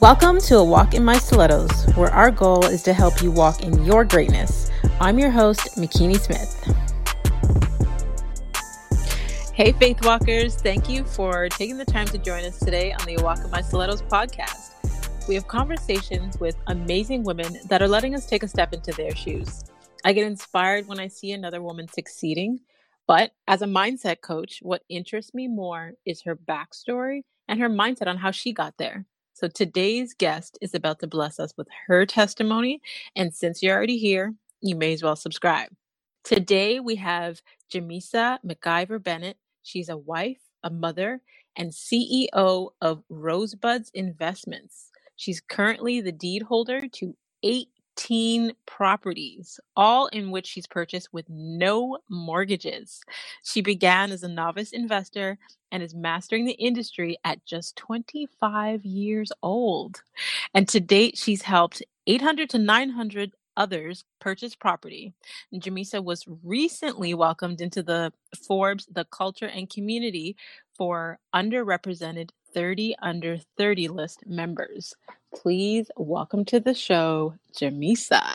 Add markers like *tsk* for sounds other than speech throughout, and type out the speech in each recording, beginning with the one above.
Welcome to A Walk in My Stilettos, where our goal is to help you walk in your greatness. I'm your host, Makini Smith. Hey, Faith Walkers, thank you for taking the time to join us today on the A Walk in My Stilettos podcast. We have conversations with amazing women that are letting us take a step into their shoes. I get inspired when I see another woman succeeding, but as a mindset coach, what interests me more is her backstory and her mindset on how she got there. So today's guest is about to bless us with her testimony. And since you're already here, you may as well subscribe. Today we have Jamisa McIvor Bennett. She's a wife, a mother, and CEO of Rosebuds Investments. She's currently the deed holder to eight 18 properties, all in which she's purchased with no mortgages. She began as a novice investor and is mastering the industry at just 25 years old. And to date, she's helped 800 to 900 others purchase property. Jamisa was recently welcomed into the Forbes The Culture and Community for underrepresented 30 under 30 list members. Please welcome to the show, Jamisa.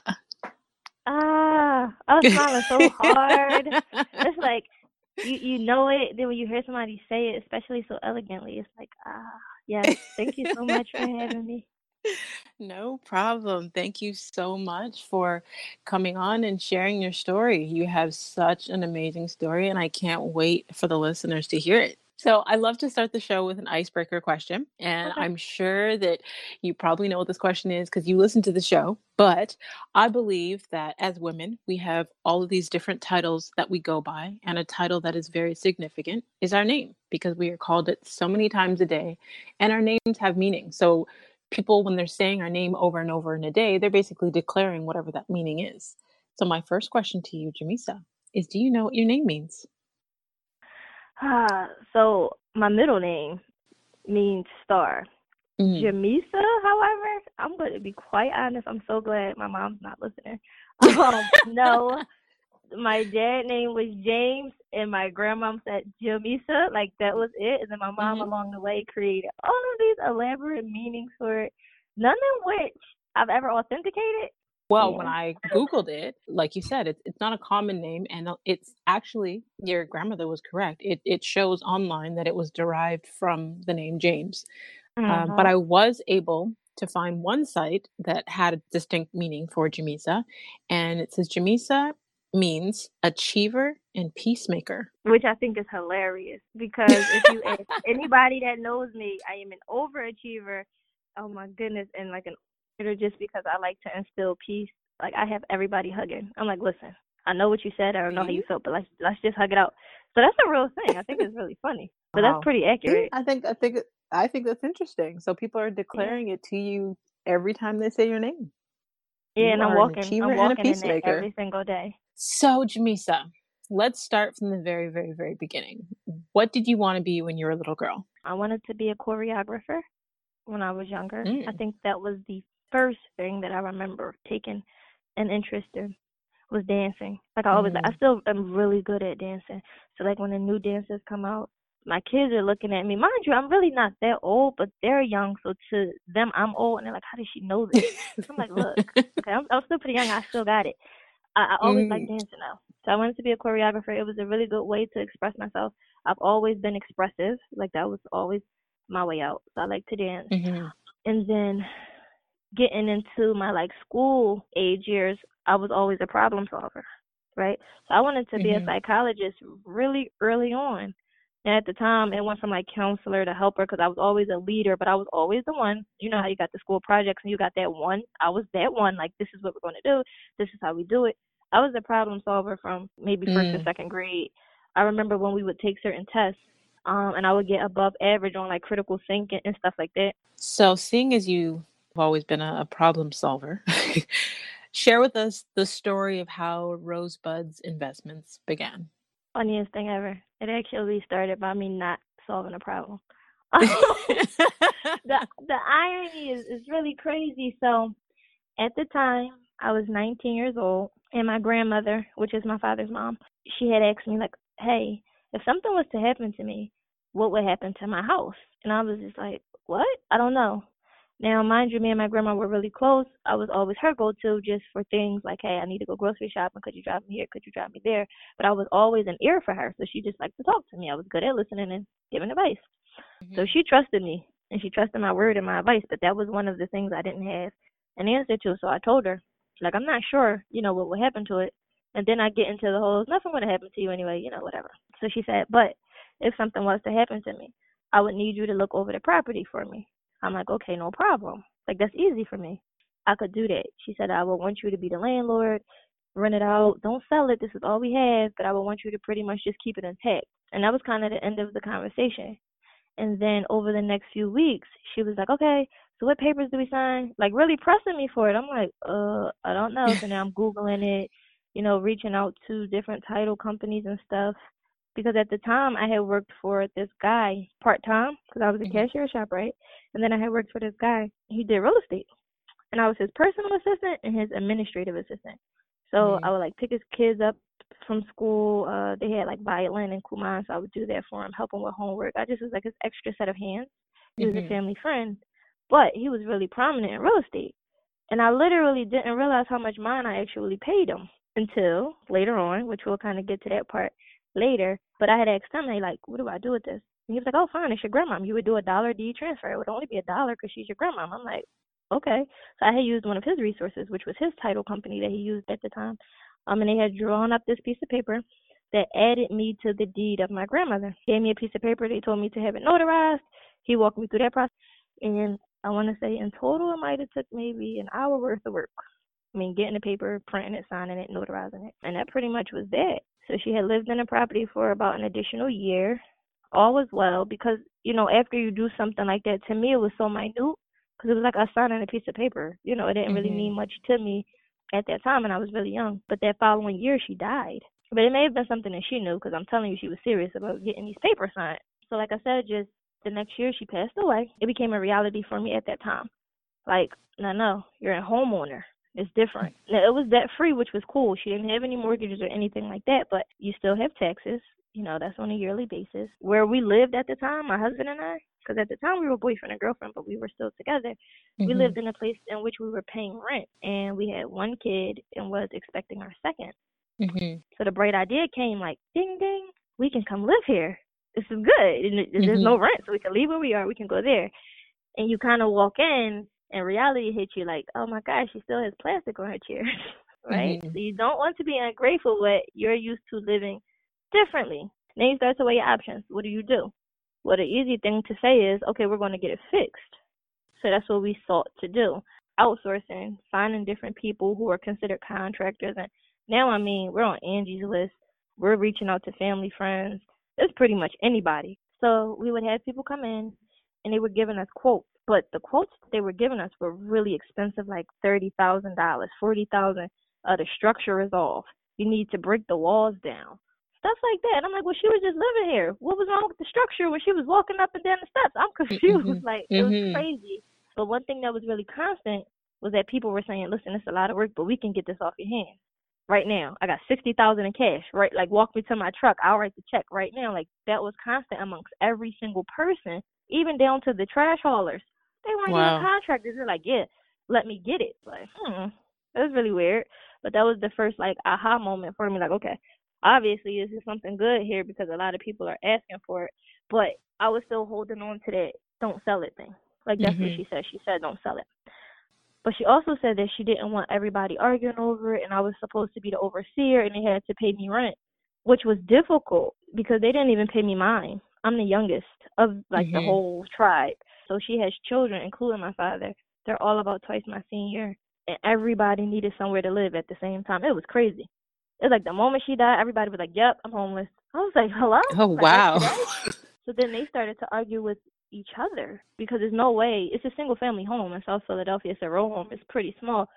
Ah, I was smiling so hard. it's *laughs* like you you know it. Then when you hear somebody say it, especially so elegantly, it's like ah, yes. Thank you so much for having me. No problem. Thank you so much for coming on and sharing your story. You have such an amazing story, and I can't wait for the listeners to hear it. So I love to start the show with an icebreaker question. And Okay. I'm sure that you probably know what this question is because you listen to the show. But I believe that as women, we have all of these different titles that we go by. And a title that is very significant is our name because we are called it so many times a day. And our names have meaning. So people, when they're saying our name over and over in a day, they're basically declaring whatever that meaning is. So my first question to you, Jamisa, is do you know what your name means? Ah, *sighs* so my middle name means star. Mhm. Jamisa, however, I'm going to be quite honest. I'm so glad my mom's not listening. *laughs* Um, no, my dad name was James, and my grandmom said Jamisa, like that was it. And then my mom Mhm. along the way created all of these elaborate meanings for it, none of which I've ever authenticated. Well, when I Googled it, like you said, it's it's not a common name, and uh, it's actually your grandmother was correct. It it shows online that it was derived from the name James. Um, but Mhm. I was able to find one site that had a distinct meaning for Jamisa, and it says Jamisa means achiever and peacemaker. which I think is hilarious because if you ask *laughs* anybody that knows me, I am an overachiever. Oh my goodness, and like an overachiever just because I like to instill peace. Like I have everybody hugging. I'm like, listen, I know what you said. I don't know how you felt, but let's let's just hug it out. So that's a real thing. I think it's really funny. But Wow. that's pretty accurate. I think I think I think that's interesting. So people are Yeah. declaring it to you every time they say your name. Yeah, You and I'm walking. achiever I'm and a walking in it peacemaker. every single day. So, Jamisa, let's start from the very, very, very beginning. What did you want to be when you were a little girl? I wanted to be a choreographer when I was younger. I Mm. think that was the first thing that I remember taking an interest in was dancing. Like I always like I Mm. still am really good at dancing. So like when the new dances come out, my kids are looking at me. Mind you, I'm really not that old, but they're young, so to them I'm old and they're like, How does she know this? *laughs* I'm like, Look, okay, I'm, I'm still pretty young, I still got it. I, I always like Mm. dancing though. So I wanted to be a choreographer. It was a really good way to express myself. I've always been expressive. Like that was always my way out. So I like to dance. Mhm. And then getting into my like school age years, I was always a problem solver. Right? So I wanted to be a Mhm. psychologist really early on. And at the time, it went from like counselor to helper because I was always a leader, but I was always the one. You know how you got the school projects and you got that one. I was that one. Like this is what we're going to do. This is how we do it. I was a problem solver from maybe first or Mm. second grade. I remember when we would take certain tests, um, and I would get above average on like critical thinking and stuff like that. So, seeing as you've always been a, a problem solver, *laughs* share with us the story of how Rosebud's investments began. Funniest thing ever. It actually started by me not solving a problem. *laughs* the *laughs* the irony is is really crazy. So at the time I was 19 years old, and my grandmother, which is my father's mom, she had asked me like, "Hey, if something was to happen to me, what would happen to my house?" And I was just like, "What? I don't know." Now, mind you, me and my grandma were really close. I was always her go to just for things like, hey, I need to go grocery shopping. Could you drive me here? Could you drive me there? But I was always an ear for her. So she just liked to talk to me. I was good at listening and giving advice. Mm-hmm. So she trusted me and she trusted my word and my advice. But that was one of the things I didn't have an answer to. So I told her, like, I'm not sure, you know, what would happen to it. And then I get into the whole, nothing would have happened to you anyway, you know, whatever. So she said, but if something was to happen to me, I would need you to look over the property for me. I'm like, okay, no problem. Like that's easy for me. I could do that. She said, I would want you to be the landlord, rent it out, don't sell it. This is all we have, but I would want you to pretty much just keep it intact. And that was kind of the end of the conversation. And then over the next few weeks, she was like, okay, so what papers do we sign? Like really pressing me for it. I'm like, uh, I don't know. So now I'm *laughs* Googling it, you know, reaching out to different title companies and stuff because at the time I had worked for this guy part time because I was a mm-hmm. cashier shop, right? And then I had worked for this guy. He did real estate, and I was his personal assistant and his administrative assistant. So mm-hmm. I would like pick his kids up from school. Uh, they had like violin and Kumon, so I would do that for him, help him with homework. I just was like his extra set of hands. He was mm-hmm. a family friend, but he was really prominent in real estate, and I literally didn't realize how much mine I actually paid him until later on, which we'll kind of get to that part later. But I had asked him, like, what do I do with this? And he was like, oh, fine, it's your grandmom. You would do a dollar deed transfer. It would only be a dollar because she's your grandmom. I'm like, okay. So I had used one of his resources, which was his title company that he used at the time. Um, and they had drawn up this piece of paper that added me to the deed of my grandmother. Gave me a piece of paper. They told me to have it notarized. He walked me through that process. And I want to say in total, it might have took maybe an hour worth of work. I mean, getting the paper, printing it, signing it, notarizing it. And that pretty much was that. So she had lived in the property for about an additional year. All was well because, you know, after you do something like that, to me it was so minute because it was like I signing a piece of paper. You know, it didn't mm-hmm. really mean much to me at that time and I was really young. But that following year she died. But it may have been something that she knew because I'm telling you she was serious about getting these papers signed. So like I said, just the next year she passed away. It became a reality for me at that time. Like, no, no, you're a homeowner. It's different. Now, it was debt free, which was cool. She didn't have any mortgages or anything like that, but you still have taxes. You know, that's on a yearly basis. Where we lived at the time, my husband and I, because at the time we were boyfriend and girlfriend, but we were still together. Mm-hmm. We lived in a place in which we were paying rent, and we had one kid and was expecting our 2nd mm-hmm. So the bright idea came like, ding ding, we can come live here. This is good. There's mm-hmm. no rent, so we can leave where we are. We can go there. And you kind of walk in, and reality hits you like, oh my gosh, she still has plastic on her chair, *laughs* right? Mm-hmm. So you don't want to be ungrateful, but you're used to living differently. Then you start to weigh your options. What do you do? Well, the easy thing to say is, okay, we're going to get it fixed. So that's what we sought to do. Outsourcing, finding different people who are considered contractors. And now, I mean, we're on Angie's list. We're reaching out to family, friends. It's pretty much anybody. So we would have people come in and they were giving us quotes but the quotes they were giving us were really expensive, like thirty thousand dollars, forty thousand. Uh, the structure is off. You need to break the walls down, stuff like that. And I'm like, well, she was just living here. What was wrong with the structure when she was walking up and down the steps? I'm *laughs* confused. Mm-hmm. like it was mm-hmm. crazy. But one thing that was really constant was that people were saying, listen, it's a lot of work, but we can get this off your hands right now. I got sixty thousand in cash, right? Like walk me to my truck, I'll write the check right now. Like that was constant amongst every single person, even down to the trash haulers. They weren't wow. even contractors. They're like, yeah, let me get it. Like, hmm, that was really weird. But that was the first like aha moment for me. Like, okay, obviously this is something good here because a lot of people are asking for it. But I was still holding on to that don't sell it thing. Like that's mm-hmm. what she said. She said don't sell it. But she also said that she didn't want everybody arguing over it, and I was supposed to be the overseer, and they had to pay me rent, which was difficult because they didn't even pay me mine. I'm the youngest of like mm-hmm. the whole tribe. So she has children, including my father. They're all about twice my senior, and everybody needed somewhere to live at the same time. It was crazy. It was like the moment she died, everybody was like, "Yep, I'm homeless." I was like, "Hello?" Oh like, wow. so then they started to argue with each other because there's no way it's a single family home in South Philadelphia. It's a row home. It's pretty small.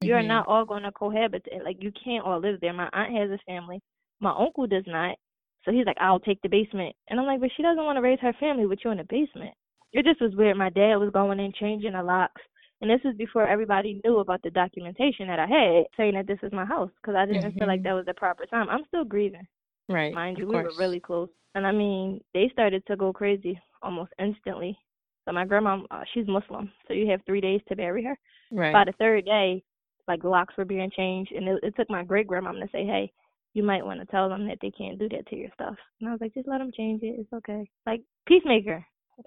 You're mm-hmm. not all going to cohabit. Like you can't all live there. My aunt has a family. My uncle does not. So he's like, I'll take the basement. And I'm like, but she doesn't want to raise her family with you in the basement it just was weird. My dad was going in changing the locks, and this was before everybody knew about the documentation that I had saying that this is my house because I didn't mm-hmm. feel like mm-hmm. that was the proper time. I'm still grieving. Right. Mind you, we were really close, and I mean, they started to go crazy almost instantly. So my grandma, uh, she's Muslim, so you have three days to bury her. Right. By the third day, like locks were being changed, and it, it took my great grandma to say, "Hey, you might want to tell them that they can't do that to your stuff." And I was like, "Just let them change it. It's okay." Like peacemaker.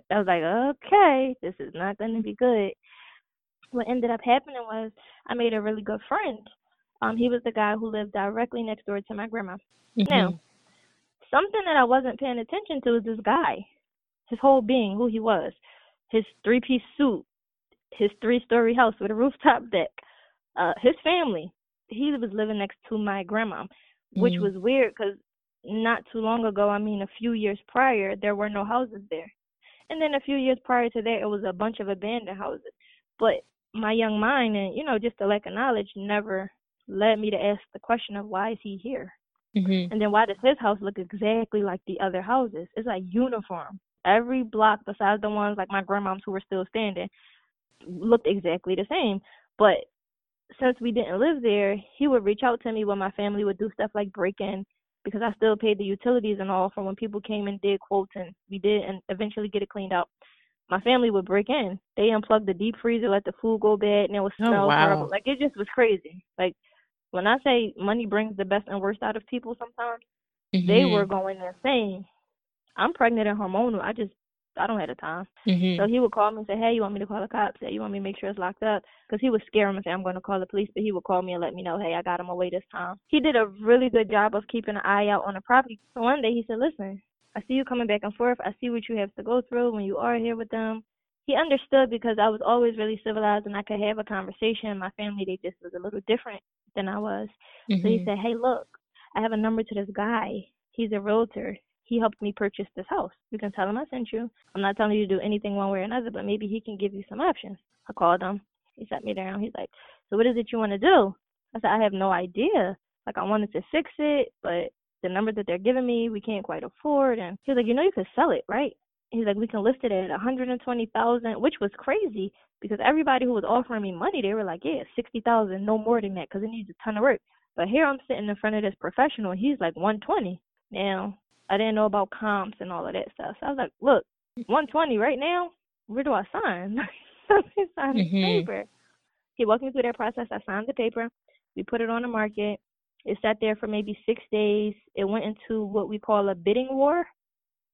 I was like, "Okay, this is not going to be good." What ended up happening was I made a really good friend. Um, he was the guy who lived directly next door to my grandma. Mhm. Now, something that I wasn't paying attention to was this guy, his whole being, who he was, his three piece suit, his three story house with a rooftop deck, uh, his family. He was living next to my grandma, which Mhm. was weird because not too long ago, I mean, a few years prior, there were no houses there. And then a few years prior to that, it was a bunch of abandoned houses. But my young mind and, you know, just the lack of knowledge never led me to ask the question of why is he here? Mhm. And then why does his house look exactly like the other houses? It's like uniform. Every block besides the ones like my grandmom's who were still standing looked exactly the same. But since we didn't live there, he would reach out to me when my family would do stuff like break in because I still paid the utilities and all from when people came and did quotes and we did and eventually get it cleaned out. My family would break in. They unplugged the deep freezer, let the food go bad, and it was Oh, smell wow. horrible. Like it just was crazy. Like when I say money brings the best and worst out of people sometimes they Mhm. were going insane. I'm pregnant and hormonal. I just I don't have the time. Mhm. So he would call me and say, "Hey, you want me to call the cops? Hey, you want me to make sure it's locked up?" Because he would scare him and say, "I'm going to call the police." But he would call me and let me know, "Hey, I got him away this time." He did a really good job of keeping an eye out on the property. So one day he said, "Listen, I see you coming back and forth. I see what you have to go through when you are here with them." He understood because I was always really civilized and I could have a conversation. My family, they just was a little different than I was. So he Mhm. said, Hey, look, I have a number to this guy. He's a realtor. He helped me purchase this house. You can tell him I sent you. I'm not telling you to do anything one way or another, but maybe he can give you some options. I called him. He sat me down. He's like, So what is it you want to do? I said, I have no idea. Like I wanted to fix it, but the number that they're giving me, we can't quite afford. And he was like, You know, you could sell it, right? He's like, We can list it at 120,000, which was crazy because everybody who was offering me money, they were like, Yeah, 60,000, no more than that, because it needs a ton of work. But here I'm sitting in front of this professional. He's like 120. Now, I didn't know about comps and all of that stuff. So I was like, look, 120 right now, where do I sign? *laughs* I signed the paper. He walked me through that process. I signed the paper. We put it on the market. It sat there for maybe six days. It went into what we call a bidding war.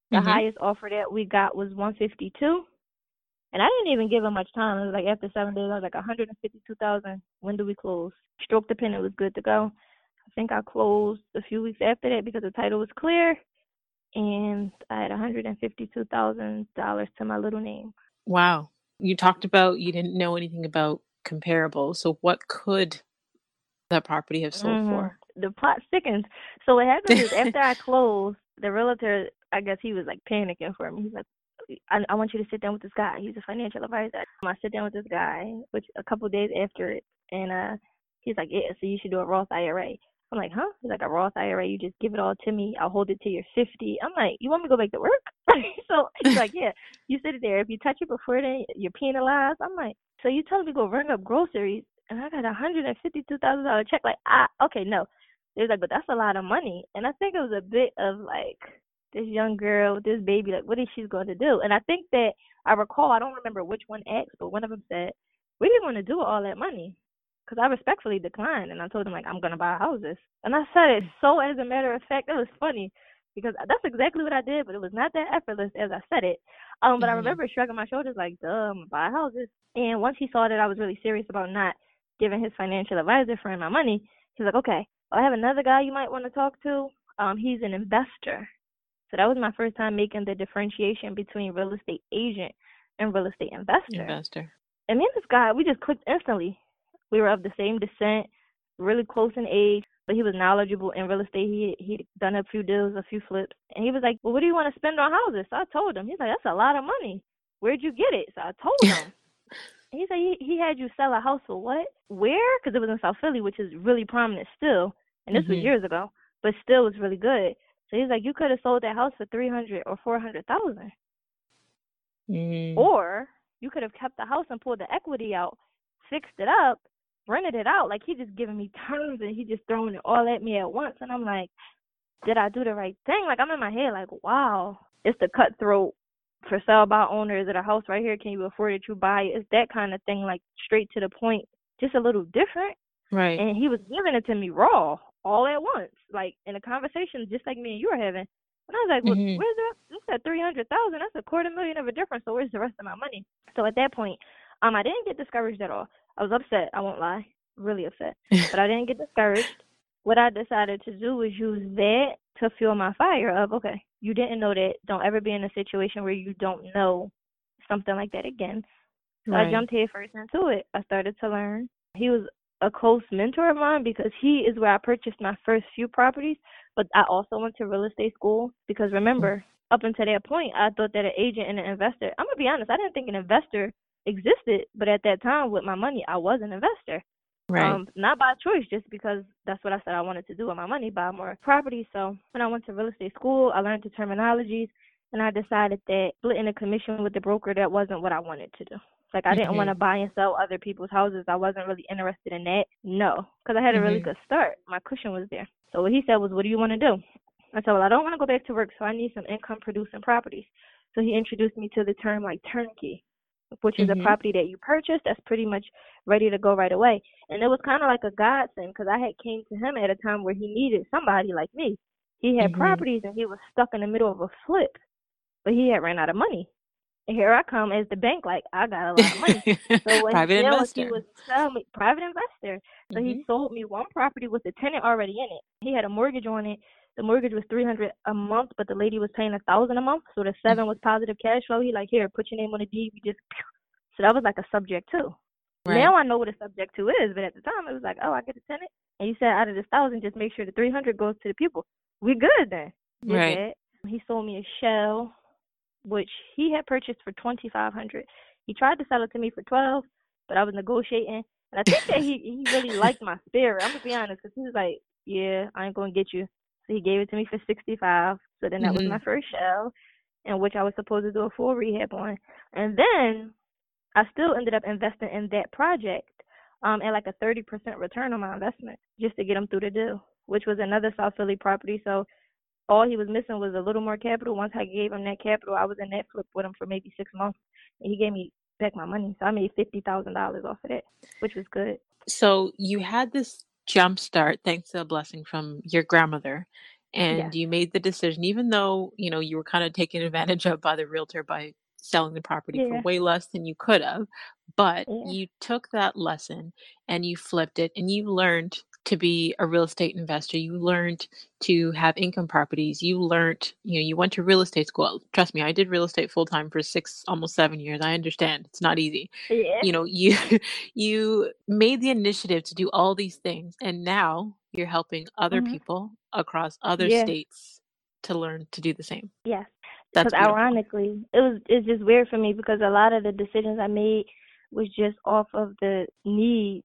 The Mhm. highest offer that we got was 152. And I didn't even give him much time. It was like after seven days, I was like 152,000. When do we close? Stroke the pen. It was good to go. I think I closed a few weeks after that because the title was clear, and I had 152,000 dollars to my little name. Wow. You talked about you didn't know anything about comparable. So what could that property have sold Mhm. for? The plot thickens. So what happened is *laughs* after I closed, the realtor, I guess he was like panicking for me. He's like, I, I want you to sit down with this guy. He's a financial advisor. I sit down with this guy, which a couple of days after it, and uh, he's like, yeah, so you should do a Roth IRA. I'm like, huh? He's like, a Roth IRA. You just give it all to me. I'll hold it till you're 50. I'm like, you want me to go back to work? *laughs* so he's like, *laughs* yeah, you sit there. If you touch it before then, you're penalized. I'm like, so you telling me to go run up groceries and I got a hundred and fifty two thousand dollar check. Like, ah, okay, no. There's like, but that's a lot of money. And I think it was a bit of like this young girl, with this baby, like, what is she going to do? And I think that I recall, I don't remember which one asked, but one of them said, "What are you going to do with all that money?" Because I respectfully declined, and I told him like, "I'm going to buy houses." And I said it so as a matter of fact, it was funny because that's exactly what I did, but it was not that effortless as I said it. Um, but I Mhm. remember shrugging my shoulders like, "Duh, I'm gonna buy houses." And once he saw that I was really serious about not giving his financial advisor friend my money, he's like, "Okay, I have another guy you might want to talk to. Um, he's an investor." So that was my first time making the differentiation between real estate agent and real estate investor. Investor. And me and this guy, we just clicked instantly. We were of the same descent, really close in age, but he was knowledgeable in real estate. He he'd done a few deals, a few flips, and he was like, "Well, what do you want to spend on houses?" So I told him. He's like, "That's a lot of money. Where'd you get it?" So I told *laughs* him. He said he, he had you sell a house for what? Where? Because it was in South Philly, which is really prominent still. And this was Mhm. years ago, but still was really good. So he's like, you could have sold that house for three hundred or four hundred thousand, Mm. or you could have kept the house and pulled the equity out, fixed it up, rented it out. Like he just giving me terms and he just throwing it all at me at once. And I'm like, did I do the right thing? Like I'm in my head, like, wow, it's the cutthroat for sale by owner? Is it a house right here? Can you afford it? You buy it? It's that kind of thing, like straight to the point, just a little different. Right. And he was giving it to me raw, all at once, like in a conversation, just like me and you were having. And I was like, well, Mhm. where's the rest? You said three hundred thousand. That's a quarter million of a difference. So where's the rest of my money? So at that point, um, I didn't get discouraged at all. I was upset. I won't lie, really upset. *laughs* But I didn't get discouraged. What I decided to do was use that to fuel my fire. Of okay, you didn't know that. Don't ever be in a situation where you don't know something like that again. So I jumped head first into it. I started to learn. He was a close mentor of mine because he is where I purchased my first few properties. But I also went to real estate school because remember, up until that point, I thought that an agent and an investor. I'm gonna be honest. I didn't think an investor existed, but at that time, with my money, I was an investor. Right. Um, not by choice, just because that's what I said I wanted to do with my money, buy more property. So when I went to real estate school, I learned the terminologies, and I decided that splitting a commission with the broker that wasn't what I wanted to do. Like I didn't Mhm. want to buy and sell other people's houses. I wasn't really interested in that. No, because I had a really Mhm. good start. My cushion was there. So what he said was, "What do you want to do?" I said, "Well, I don't want to go back to work, so I need some income producing properties." So he introduced me to the term like turnkey, which is Mhm. a property that you purchased that's pretty much ready to go right away. And it was kind of like a godsend because I had came to him at a time where he needed somebody like me. He had Mhm. properties and he was stuck in the middle of a flip, but he had ran out of money. And here I come as the bank, like I got a lot of money. So *laughs* what Private he did was investor. he was telling me private investor. So he Mhm. sold me one property with a tenant already in it. He had a mortgage on it. The mortgage was three hundred a month, but the lady was paying a thousand a month. So the seven was positive cash flow. He like here, put your name on the deed. We just *clears throat* so that was like a subject to. Right. Now I know what a subject to is, but at the time it was like, oh, I get a tenant, and you said out of this thousand, just make sure the three hundred goes to the people. We good then. Right. He sold me a shell, which he had purchased for twenty five hundred. He tried to sell it to me for twelve, but I was negotiating, and I think that he he really liked my spirit. I'm gonna be honest, because he was like, yeah, I ain't gonna get you. So he gave it to me for sixty five. So then that was Mhm. my first shell, in which I was supposed to do a full rehab on, and then I still ended up investing in that project um, at like a 30% return on my investment just to get him through the deal, which was another South Philly property. So all he was missing was a little more capital. Once I gave him that capital, I was in that flip with him for maybe six months, and he gave me back my money. So I made fifty thousand dollars off of that, which was good. So you had this jump start thanks to a blessing from your grandmother, and Yes. you made the decision, even though you know you were kind of taken advantage of by the realtor by selling the property for way less than you could have, but Yeah. you took that lesson and you flipped it, and you learned to be a real estate investor. You learned to have income properties. You learned, you know, you went to real estate school. Trust me, I did real estate full time for six, almost seven years. I understand it's not easy Yeah. you know you *laughs* you made the initiative to do all these things and now you're helping other Mhm. people across other Yeah. states to learn to do the same Yes. that's Because ironically, it was it's just weird for me because a lot of the decisions I made was just off of the need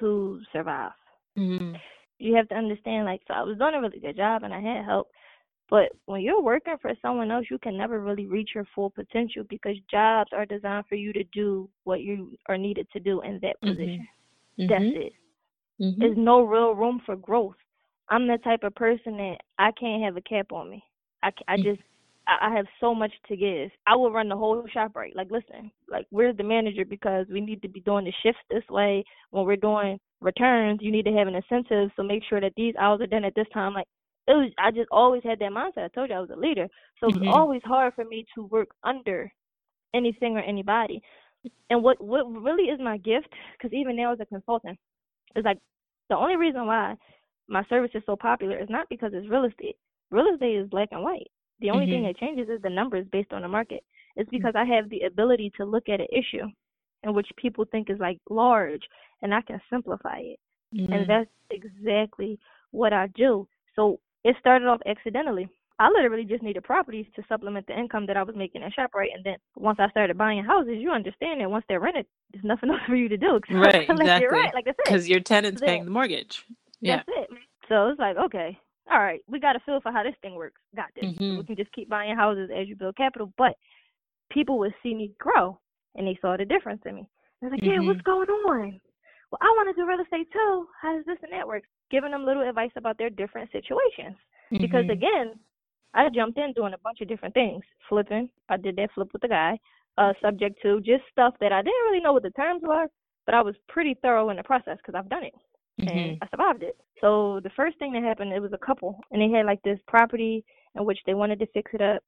to survive. Mhm. You have to understand, like, so I was doing a really good job and I had help, but when you're working for someone else, you can never really reach your full potential because jobs are designed for you to do what you are needed to do in that Mhm. position. That's Mhm. it. Mhm. There's no real room for growth. I'm the type of person that I can't have a cap on me. I, I Mm. just I have so much to give. I will run the whole shop right. Like, listen, like where's the manager because we need to be doing the shifts this way. When we're doing returns, you need to have an incentive. So make sure that these hours are done at this time. Like, it was. I just always had that mindset. I told you I was a leader, so it was Mhm. always hard for me to work under anything or anybody. And what what really is my gift? Because even now as a consultant, it's like the only reason why my service is so popular is not because it's real estate. Real estate is black and white. The only thing Mhm. that changes is the numbers based on the market. It's because I have the ability to look at an issue in which people think is like large and I can simplify it. Mhm. And that's exactly what I do. So it started off accidentally. I literally just needed properties to supplement the income that I was making at ShopRite. And then once I started buying houses, you understand that once they're rented, there's nothing *laughs* else for you to do *laughs* except Right, exactly. rent. Like that's it. because your tenant's That's paying it. the mortgage yeah That's it. So it's like, okay, all right, we got a feel for how this thing works. Got this. So we can just keep buying houses as you build capital. But people would see me grow and they saw the difference in me. They're like, yeah, what's Mhm. going on? Well, I want to do real estate too. How does this and that work? Giving them little advice about their different situations. Because Mhm. again, I jumped in doing a bunch of different things. Flipping. I did that flip with the guy. Uh, subject to just stuff that I didn't really know what the terms were, but I was pretty thorough in the process because I've done it and Mhm. I survived it. So the first thing that happened, it was a couple, and they had like this property in which they wanted to fix it up.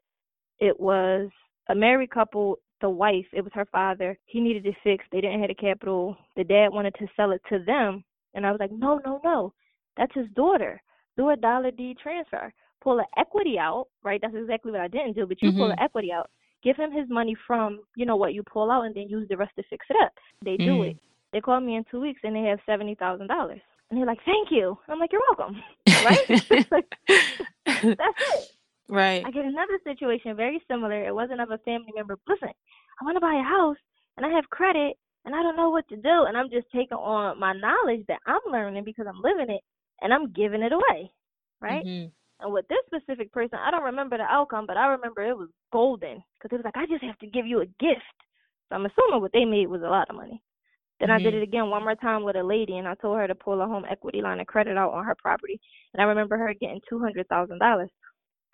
It was a married couple. The wife, it was her father. He needed it fixed. They didn't have the capital. The dad wanted to sell it to them, and I was like, no, no, no, that's his daughter. Do a dollar deed transfer. Pull the equity out, right? That's exactly what I didn't do. But you pull Mhm. the equity out. Give him his money from, you know, what you pull out, and then use the rest to fix it up. They do Mm. it. They call me in two weeks, and they have seventy thousand dollars. And they're like, "Thank you." I'm like, "You're welcome." *laughs* Right? *laughs* Like, *laughs* That's it. Right. I get another situation very similar. It wasn't of a family member. Listen, I want to buy a house and I have credit and I don't know what to do. And I'm just taking on my knowledge that I'm learning because I'm living it and I'm giving it away. Right? Mhm. And with this specific person, I don't remember the outcome, but I remember it was golden because it was like, I just have to give you a gift. So I'm assuming what they made was a lot of money. Then I did Mhm. it again one more time with a lady, and I told her to pull a home equity line of credit out on her property. And I remember her getting two hundred thousand dollars,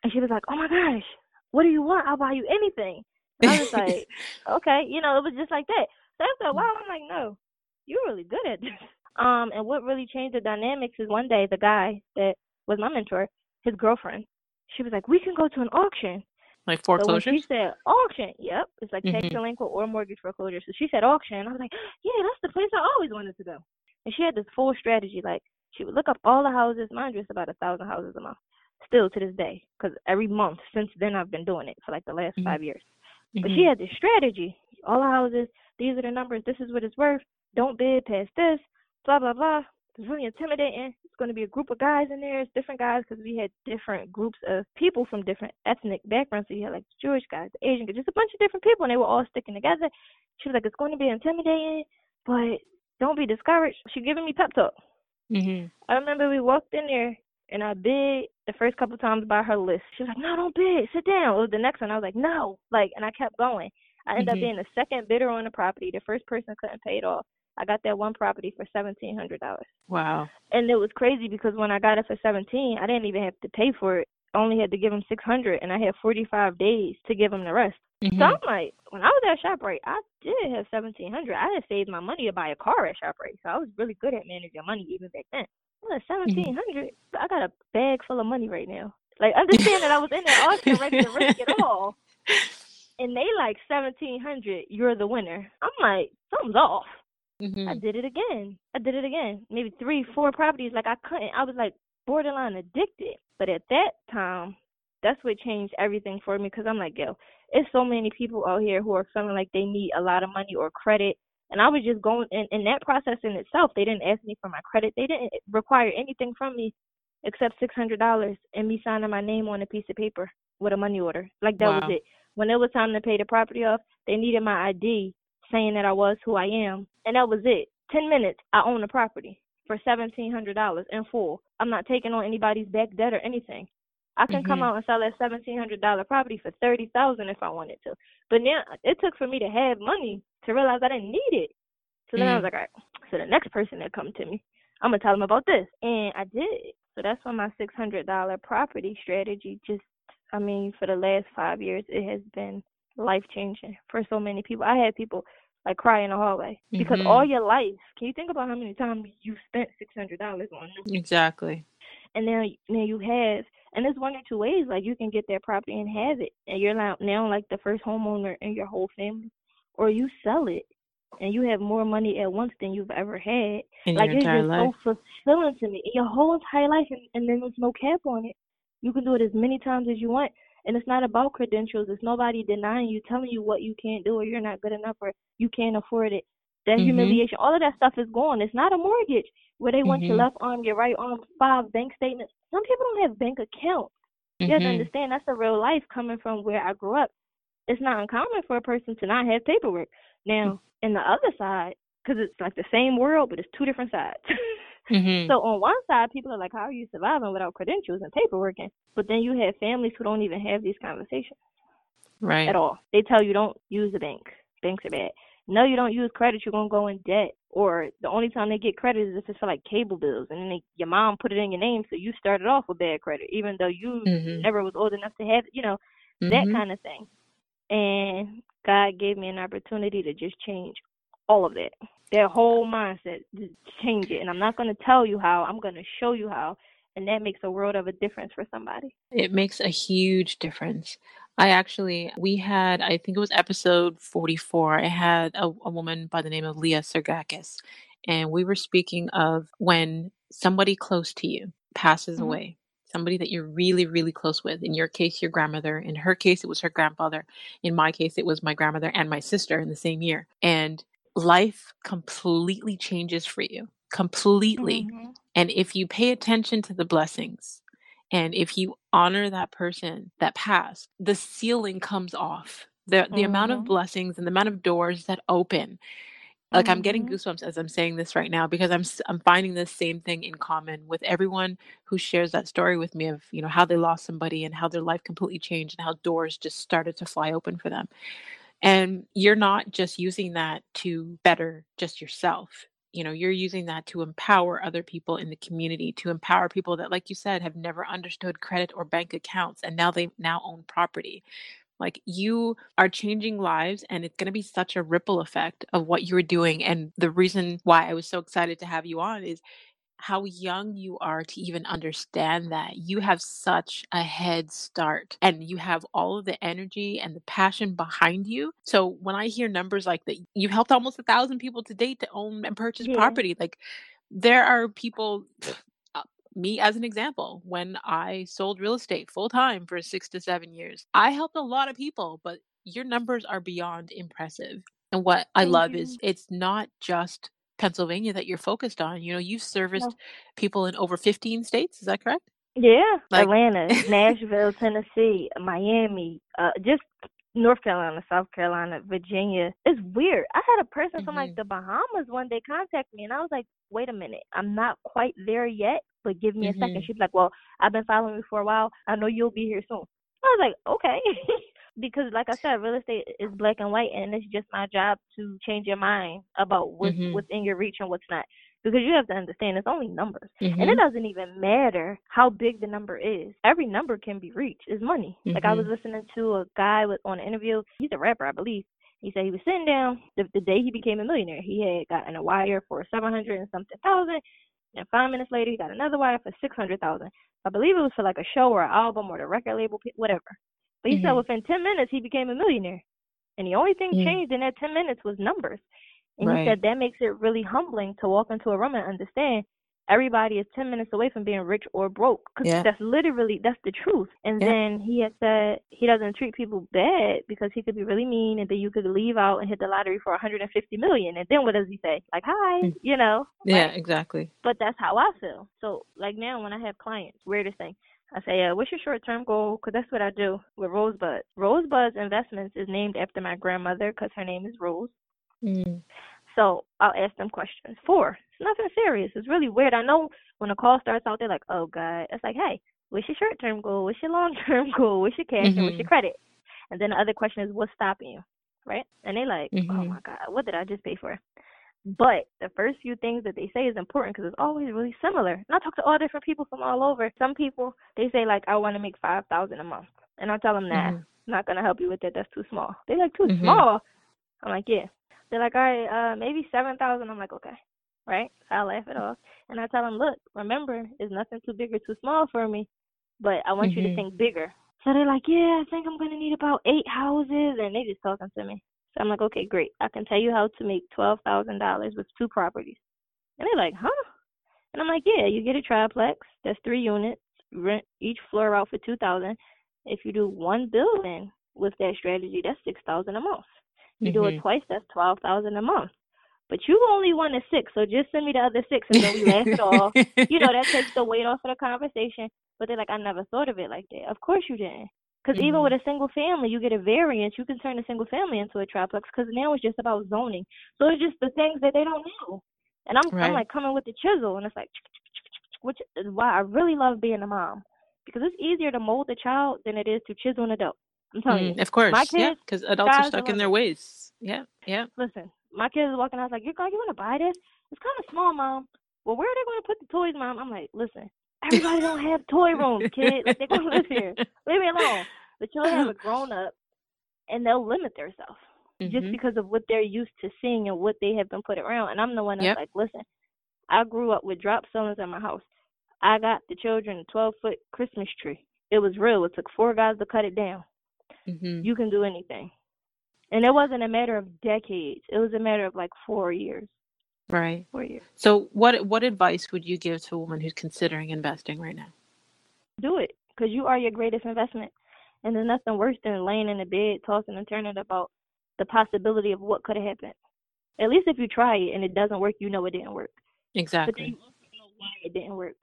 and she was like, "Oh my gosh, what do you want? I'll buy you anything." And I was like, *laughs* "Okay," you know, it was just like that. So after a while, I'm like, "No, you're really good at this." *laughs* Um, and what really changed the dynamics is one day the guy that was my mentor, his girlfriend, she was like, "We can go to an auction." like foreclosure. So she said auction, yep, it's like tax Mhm. delinquent or mortgage foreclosure. So she said auction. I was like, *gasps* yeah, that's the place I always wanted to go. And she had this full strategy. Like she would look up all the houses. Mind you, it's about a thousand houses a month. Still to this day, because every month since then I've been doing it for like the last Mhm. five years. But Mhm. she had this strategy. All the houses. These are the numbers. This is what it's worth. Don't bid past this. Blah blah blah. It's really intimidating. It's going to be a group of guys in there. It's different guys because we had different groups of people from different ethnic backgrounds. So you had like the Jewish guys, the Asian guys, just a bunch of different people, and they were all sticking together. She was like, "It's going to be intimidating, but don't be discouraged." She giving me pep talk. Mhm. I remember we walked in there and I bid the first couple times by her list. She was like, No, don't bid, sit down. It was the next one. I was like, No like and I kept going. I ended Mhm. up being the second bidder on the property. The first person couldn't pay it off. I got that one property for seventeen hundred dollars. Wow. And it was crazy because when I got it for seventeen, I didn't even have to pay for it. I only had to give him six hundred and I had forty five days to give him the rest. So Mhm. I'm like, when I was at ShopRite, I did have seventeen hundred. I had saved my money to buy a car at ShopRite, so I was really good at managing money even back then. I was seventeen hundred. I got a bag full of money right now. Like understand that I was in that auction ready to risk it all, *laughs* and they like seventeen hundred. You're the winner. I'm like, something's off. I Mhm. did it again. I did it again. Maybe three, four properties. Like I couldn't. I was like borderline addicted. But at that time, that's what changed everything for me. Because I'm like, yo, it's so many people out here who are feeling like they need a lot of money or credit. And I was just going in, in that process in itself. They didn't ask me for my credit. They didn't require anything from me except six hundred dollars and me signing my name on a piece of paper with a money order. Like that was it. When it was time to pay the property off, they needed my ID saying that I was who I am, and that was it. Ten minutes, I own the property for seventeen hundred dollars in full. I'm not taking on anybody's back debt or anything. I can come Mhm. out and sell that seventeen hundred dollar property for thirty thousand if I wanted to. But now it took for me to have money to realize I didn't need it. So then I was Mm. like, all right. So the next person that come to me, I'm gonna tell them about this, and I did. So that's why my six hundred dollar property strategy just, I mean, for the last five years, it has been life changing for so many people. I had people like cry in the hallway because Mhm. all your life, can you think about how many times you spent six hundred dollars on them? Exactly. And now now you have and there's one or two ways like you can get that property and have it and you're now now like the first homeowner in your whole family or you sell it and you have more money at once than you've ever had In like it's just life. so fulfilling to me your whole entire life and, and then there's no cap on it you can do it as many times as you want and it's not about credentials it's nobody denying you telling you what you can't do or you're not good enough or you can't afford it that Mhm. humiliation all of that stuff is gone it's not a mortgage where they want your Mhm. left arm, your right arm, five bank statements. Some people don't have bank accounts. You have to understand that's the real life coming from where I grew up. It's not uncommon for a person to not have paperwork. Now, in the other side, because it's like the same world, but it's two different sides. *laughs* Mhm. so on one side, people are like, "How are you surviving without credentials and paperwork?" But then you have families who don't even have these conversations Right. at all. They tell you don't use the bank. Banks are bad. No, you don't use credit, you're gonna go in debt. Or the only time they get credit is if it's for like cable bills, and then they, your mom put it in your name, so you started off with bad credit, even though you Mhm. never was old enough to have, you know, that Mhm. kind of thing. And God gave me an opportunity to just change all of that. That whole mindset, just change it. And I'm not going to tell you how, I'm going to show you how. And that makes a world of a difference for somebody. It makes a huge difference. I actually, we had, I think it was episode 44, I had a, a woman by the name of Leah Sergakis, and we were speaking of when somebody close to you passes Mhm. away, somebody that you're really, really close with. In your case, your grandmother. In her case, it was her grandfather. In my case, it was my grandmother and my sister in the same year. And life completely changes for you, completely. Mhm. And if you pay attention to the blessings and if you honor that person that passed, the ceiling comes off. The the amount of Mhm. blessings and the amount of doors that open. Like I'm getting Mhm. goosebumps as I'm saying this right now because I'm i'm finding this same thing in common with everyone who shares that story with me of, you know, how they lost somebody and how their life completely changed and how doors just started to fly open for them. And you're not just using that to better just yourself. You know, you're using that to empower other people in the community, to empower people that, like you said, have never understood credit or bank accounts and now they now own property. Like you are changing lives, and it's going to be such a ripple effect of what you're doing. And the reason why I was so excited to have you on is how young you are to even understand that you have such a head start and you have all of the energy and the passion behind you. So when I hear numbers like that, you've helped almost a thousand people to date to own and purchase Yeah. property. Like there are people, uh, me as an example, when I sold real estate full time for six to seven years, I helped a lot of people, but your numbers are beyond impressive. And what I love is it's not just Pennsylvania that you're focused on. You know, you've serviced No. people in over 15 states. Is that correct? Yeah. Like- Atlanta, *laughs* Nashville, Tennessee, Miami, uh, just North Carolina, South Carolina, Virginia. It's weird. I had a person from like Mhm. the Bahamas one day contact me, and I was like, "Wait a minute, I'm not quite there yet, but give me a second." Mhm. She's like, "Well, I've been following you for a while. I know you'll be here soon." I was like, "Okay," *laughs* because like I said, real estate is black and white, and it's just my job to change your mind about what's Mhm. within your reach and what's not. Because you have to understand, it's only numbers. And Mhm. it doesn't even matter how big the number is. Every number can be reached. It's money. Like I was Mhm. listening to a guy with on an interview. He's a rapper, I believe. He said he was sitting down the, the day he became a millionaire. He had gotten a wire for seven hundred and something thousand, and five minutes later he got another wire for six hundred thousand. I believe it was for like a show or an album or the record label, whatever. But he said Mhm. within ten minutes he became a millionaire, and the only thing changed in that ten minutes was numbers. And Right. he said that makes it really humbling to walk into a room and understand everybody is 10 minutes away from being rich or broke. 'Cause Yeah. that's literally, that's the truth. And Yeah. then he had said he doesn't treat people bad because he could be really mean and then you could leave out and hit the lottery for 150 million. And then what does he say? Like, hi, Mm. you know? Yeah, Right? exactly. But that's how I feel. So, like now when I have clients, weirdest thing, I say, uh, what's your short term goal? Because that's what I do with Rosebud. Rosebud's Investments is named after my grandmother because her name is Rose. Mm. So I'll ask them questions. Four. It's nothing serious. It's really weird. I know when a call starts out, they're like, oh, God. It's like, hey, what's your short term goal? What's your long term *laughs* goal? What's your cash and what's your Mhm. credit? And then the other question is, what's stopping you? Right? And they like, oh, Mhm. my God, what did I just pay for? But the first few things that they say is important because it's always really similar. And I talk to all different people from all over. Some people, they say, like, I want to make 5000 a month. And I tell them, nah, Mhm. Not going to help you with that. That's too small. They like, too Mhm. small? I'm like, yeah. They're like, all right, uh, maybe seven thousand. I'm like, okay, right? I laugh it off, and I tell them, look, remember, there's nothing too big or too small for me, but I want you to Mhm. think bigger. So they're like, yeah, I think I'm gonna need about eight houses, and they just talking to me. So I'm like, okay, great. I can tell you how to make twelve thousand dollars with two properties. And they're like, huh? And I'm like, yeah, you get a triplex. That's three units. Rent each floor out for two thousand. If you do one building with that strategy, that's six thousand a month. You do it Mhm. twice, that's twelve thousand a month. But you only wanted six, so just send me the other six, and then we laugh it off. You know that takes the weight off of the conversation. But they're like, I never thought of it like that. Of course you didn't, because even Mhm. with a single family, you get a variance. You can turn a single family into a triplex, because now it's just about zoning. So it's just the things that they don't know. And I'm Right. I'm like coming with the chisel, and it's like, *tsk* which is why I really love being a mom, because it's easier to mold a child than it is to chisel an adult. I'm telling you. Mm, of course. My Yeah, because adults are stuck in their ways. Yeah. Yeah. Listen, my kids are walking. I was like, "You got you want to buy this? It's kind of small, mom. Well, where are they going to put the toys, mom?" I'm like, "Listen, everybody don't have toy rooms, kid. Like they're gonna live here. *laughs* Leave me alone." But you'll have a *laughs* grown up, and they'll limit themselves mm-hmm. just because of what they're used to seeing and what they have been put around. And I'm the one that's yep. like, listen, I grew up with drop ceilings in my house. I got the children a 12 foot Christmas tree. It was real. It took four guys to cut it down. Mm-hmm. You can do anything. And it wasn't a matter of decades. It was a matter of like four years. Right. Four years. So what what advice would you give to a woman who's considering investing right now? Do it because you are your greatest investment. And there's nothing worse than laying in the bed, tossing and turning about the possibility of what could have happened. At least if you try it and it doesn't work, you know it didn't work. Exactly. But then you also know why it didn't work.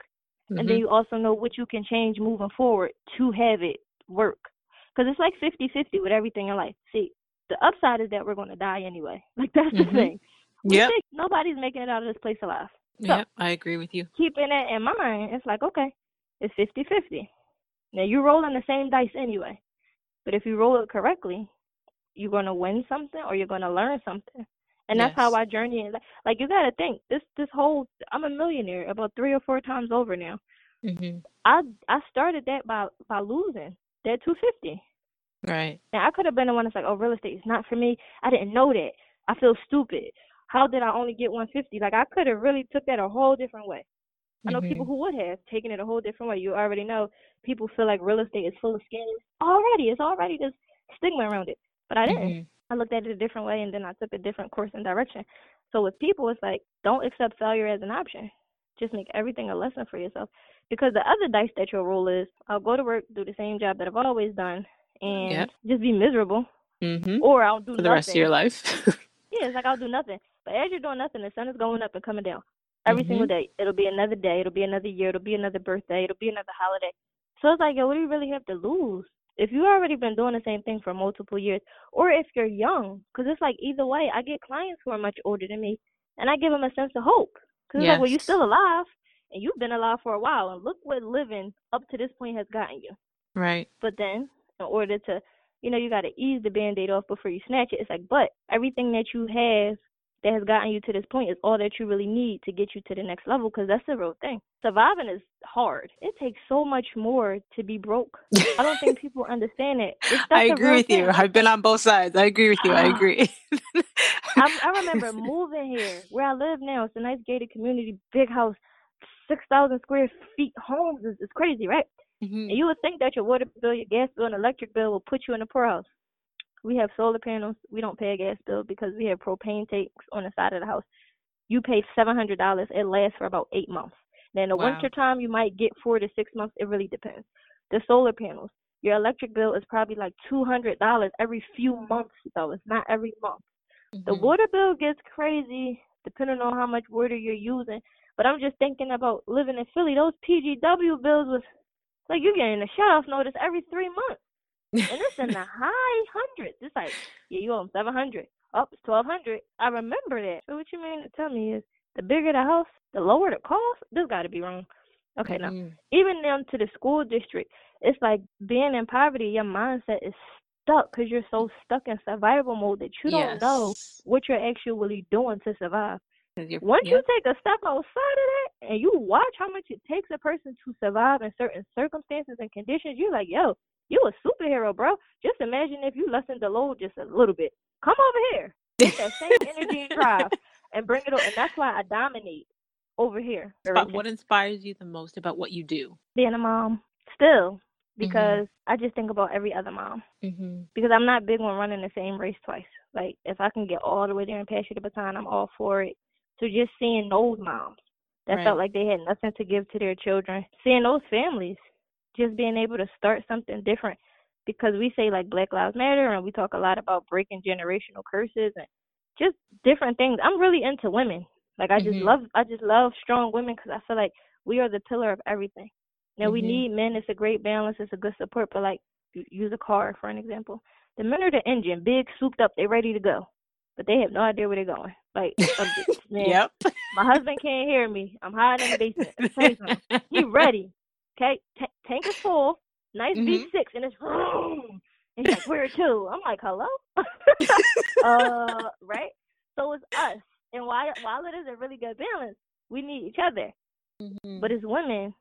Mm-hmm. And then you also know what you can change moving forward to have it work. Because it's like 50 50 with everything in life. See, the upside is that we're going to die anyway. *laughs* Like, that's mm-hmm. the thing. Yeah. Nobody's making it out of this place alive. So, yeah, I agree with you. Keeping it in mind, it's like, okay, it's 50 50. Now, you're rolling the same dice anyway. But if you roll it correctly, you're going to win something or you're going to learn something. And that's yes. how I journey is. Like you got to think this this whole I'm a millionaire about 3 or 4 times over now. Mm-hmm. I I started that by by losing that 250. Right. Now I could have been the one that's like, "Oh, real estate is not for me. I didn't know that. I feel stupid. How did I only get 150?" Like I could have really took that a whole different way. I know mm-hmm. people who would have taken it a whole different way. You already know people feel like real estate is full of scams. Already, it's already this stigma around it. But I didn't. Mm-hmm. I looked at it a different way and then I took a different course and direction. So with people, it's like, don't accept failure as an option. Just make everything a lesson for yourself. Because the other dice that you'll roll is, I'll go to work, do the same job that I've always done, and yep. just be miserable. Mm-hmm. Or I'll do for the nothing. rest of your life. *laughs* yeah, it's like I'll do nothing. But as you're doing nothing, the sun is going up and coming down every mm-hmm. single day. It'll be another day. It'll be another year. It'll be another birthday. It'll be another holiday. So it's like, yo, what do you really have to lose? if you've already been doing the same thing for multiple years, or if you're young, because it's like either way, I get clients who are much older than me, and I give them a sense of hope. Because yes. like, well, you're still alive, and you've been alive for a while, and look what living up to this point has gotten you. Right. But then, in order to, you know, you got to ease the band-aid off before you snatch it. It's like, but everything that you have that has gotten you to this point is all that you really need to get you to the next level because that's the real thing. Surviving is hard. It takes so much more to be broke. I don't think people understand it. *laughs* I agree with thing. you. I've been on both sides. I agree with you. I agree. *laughs* I, I remember moving here where I live now. It's a nice gated community, big house, 6,000 square feet homes. It's, it's crazy, right? Mm-hmm. And you would think that your water bill, your gas bill, and electric bill will put you in a poorhouse. We have solar panels. We don't pay a gas bill because we have propane tanks on the side of the house. You pay seven hundred dollars. It lasts for about eight months. Now in the wow. winter time, you might get four to six months. It really depends. The solar panels. Your electric bill is probably like two hundred dollars every few months, though. It's not every month. Mm-hmm. The water bill gets crazy depending on how much water you're using. But I'm just thinking about living in Philly. Those PGW bills was like you're getting a shut off notice every three months and it's in the *laughs* high hundreds. It's like, yeah, you own seven hundred. Up, oh, it's twelve hundred. I remember that. So what you mean to tell me is the bigger the house, the lower the cost. This got to be wrong. Okay, now mm. even down to the school district, it's like being in poverty. Your mindset is stuck because you're so stuck in survival mode that you don't know what you're actually doing to survive. Once yep. you take a step outside of that and you watch how much it takes a person to survive in certain circumstances and conditions, you're like, yo, you a superhero, bro. Just imagine if you lessen the load just a little bit. Come over here. Get that same *laughs* energy and drive and bring it up. And that's why I dominate over here. But what inspires you the most about what you do? Being a mom. Still. Mm-hmm. Because mm-hmm. I just think about every other mom. Mm-hmm. Because I'm not big on running the same race twice. Like, if I can get all the way there and pass you the baton, I'm all for it. So just seeing those moms that right. felt like they had nothing to give to their children, seeing those families just being able to start something different because we say like Black Lives Matter and we talk a lot about breaking generational curses and just different things. I'm really into women. Like I just mm-hmm. love I just love strong women because I feel like we are the pillar of everything. Now mm-hmm. we need men. It's a great balance. It's a good support. But like use a car for an example. The men are the engine, big, souped up. They're ready to go, but they have no idea where they're going. Like, *laughs* man, yep. my husband can't hear me. I'm hiding in the basement. *laughs* He ready. Okay, tank is full, nice mm-hmm. V6, and it's vroom. And he's like, where to? I'm like, hello? *laughs* uh, right? so it's us. And while while it is a really good balance, we need each other. Mm-hmm. But it's women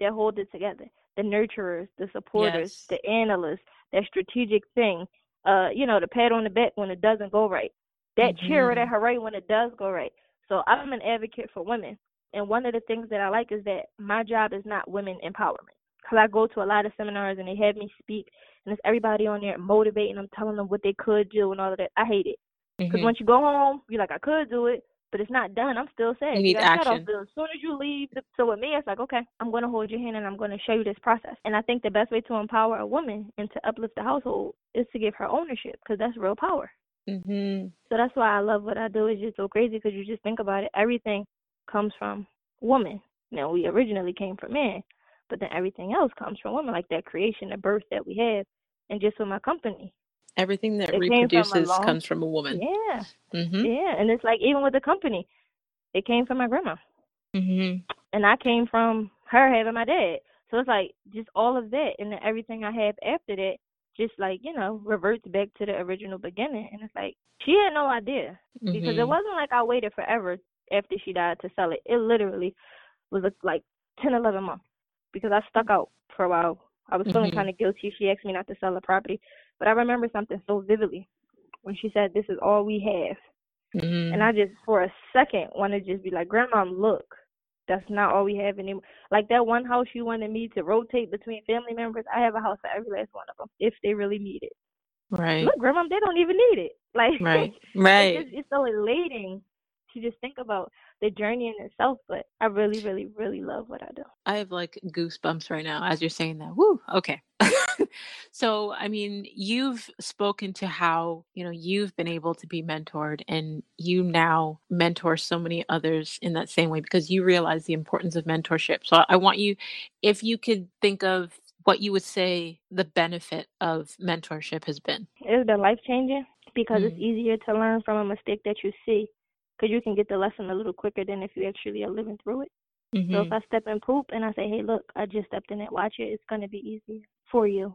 that hold it together. The nurturers, the supporters, Yes. the analysts, that strategic thing. Uh, you know, the pat on the back when it doesn't go right. That cheer or that hooray when it does go right. So I'm an advocate for women. And one of the things that I like is that my job is not women empowerment. Because I go to a lot of seminars and they have me speak, and it's everybody on there motivating them, telling them what they could do and all of that. I hate it. Because Mhm. once you go home, you're like, I could do it, but it's not done. I'm still sad. You need off action. As soon as you leave, the, so with me, it's like, okay, I'm going to hold your hand and I'm going to show you this process. And I think the best way to empower a woman and to uplift the household is to give her ownership because that's real power. Mhm. So that's why I love what I do. It's just so crazy because you just think about it. Everything comes from woman. Now we originally came from man, but then everything else comes from woman, like that creation, the birth that we have. And just with my company, Everything that It from reproduces long- comes from a woman. yeah, Mhm. yeah. And it's like even with the company, it came from my grandma. Mhm. and I came from her having my dad. So it's like just all of that and then everything I have after that just like, you know, reverts back to the original beginning and it's like she had no idea. Because it Mhm. wasn't like I waited forever after she died to sell it. It literally was like ten, eleven months. Because I stuck out for a while. I was feeling Mhm. kinda guilty. She asked me not to sell the property. But I remember something so vividly when she said, This is all we have Mhm. and I just for a second want to just be like, Grandma, look, that's not all we have anymore. Like that one house you wanted me to rotate between family members, I have a house for every last one of them if they really need it. right. Look, Grandma, they don't even need it. *laughs* *laughs* Like, Right. it's, Right. just, it's so elating to just think about the journey in itself. But I really, really, really love what I do. I have like goosebumps right now as you're saying that. Woo. Okay. *laughs* so, I mean, you've spoken to how, you know, you've been able to be mentored and you now mentor so many others in that same way because you realize the importance of mentorship. So, I want you, if you could think of what you would say the benefit of mentorship has been. It's been life changing because it's Mm. easier to learn from a mistake that you see because you can get the lesson a little quicker than if you actually are living through it. So Mhm. if I step in poop and I say, "Hey, look, I just stepped in it. Watch it," it's gonna be easier for you.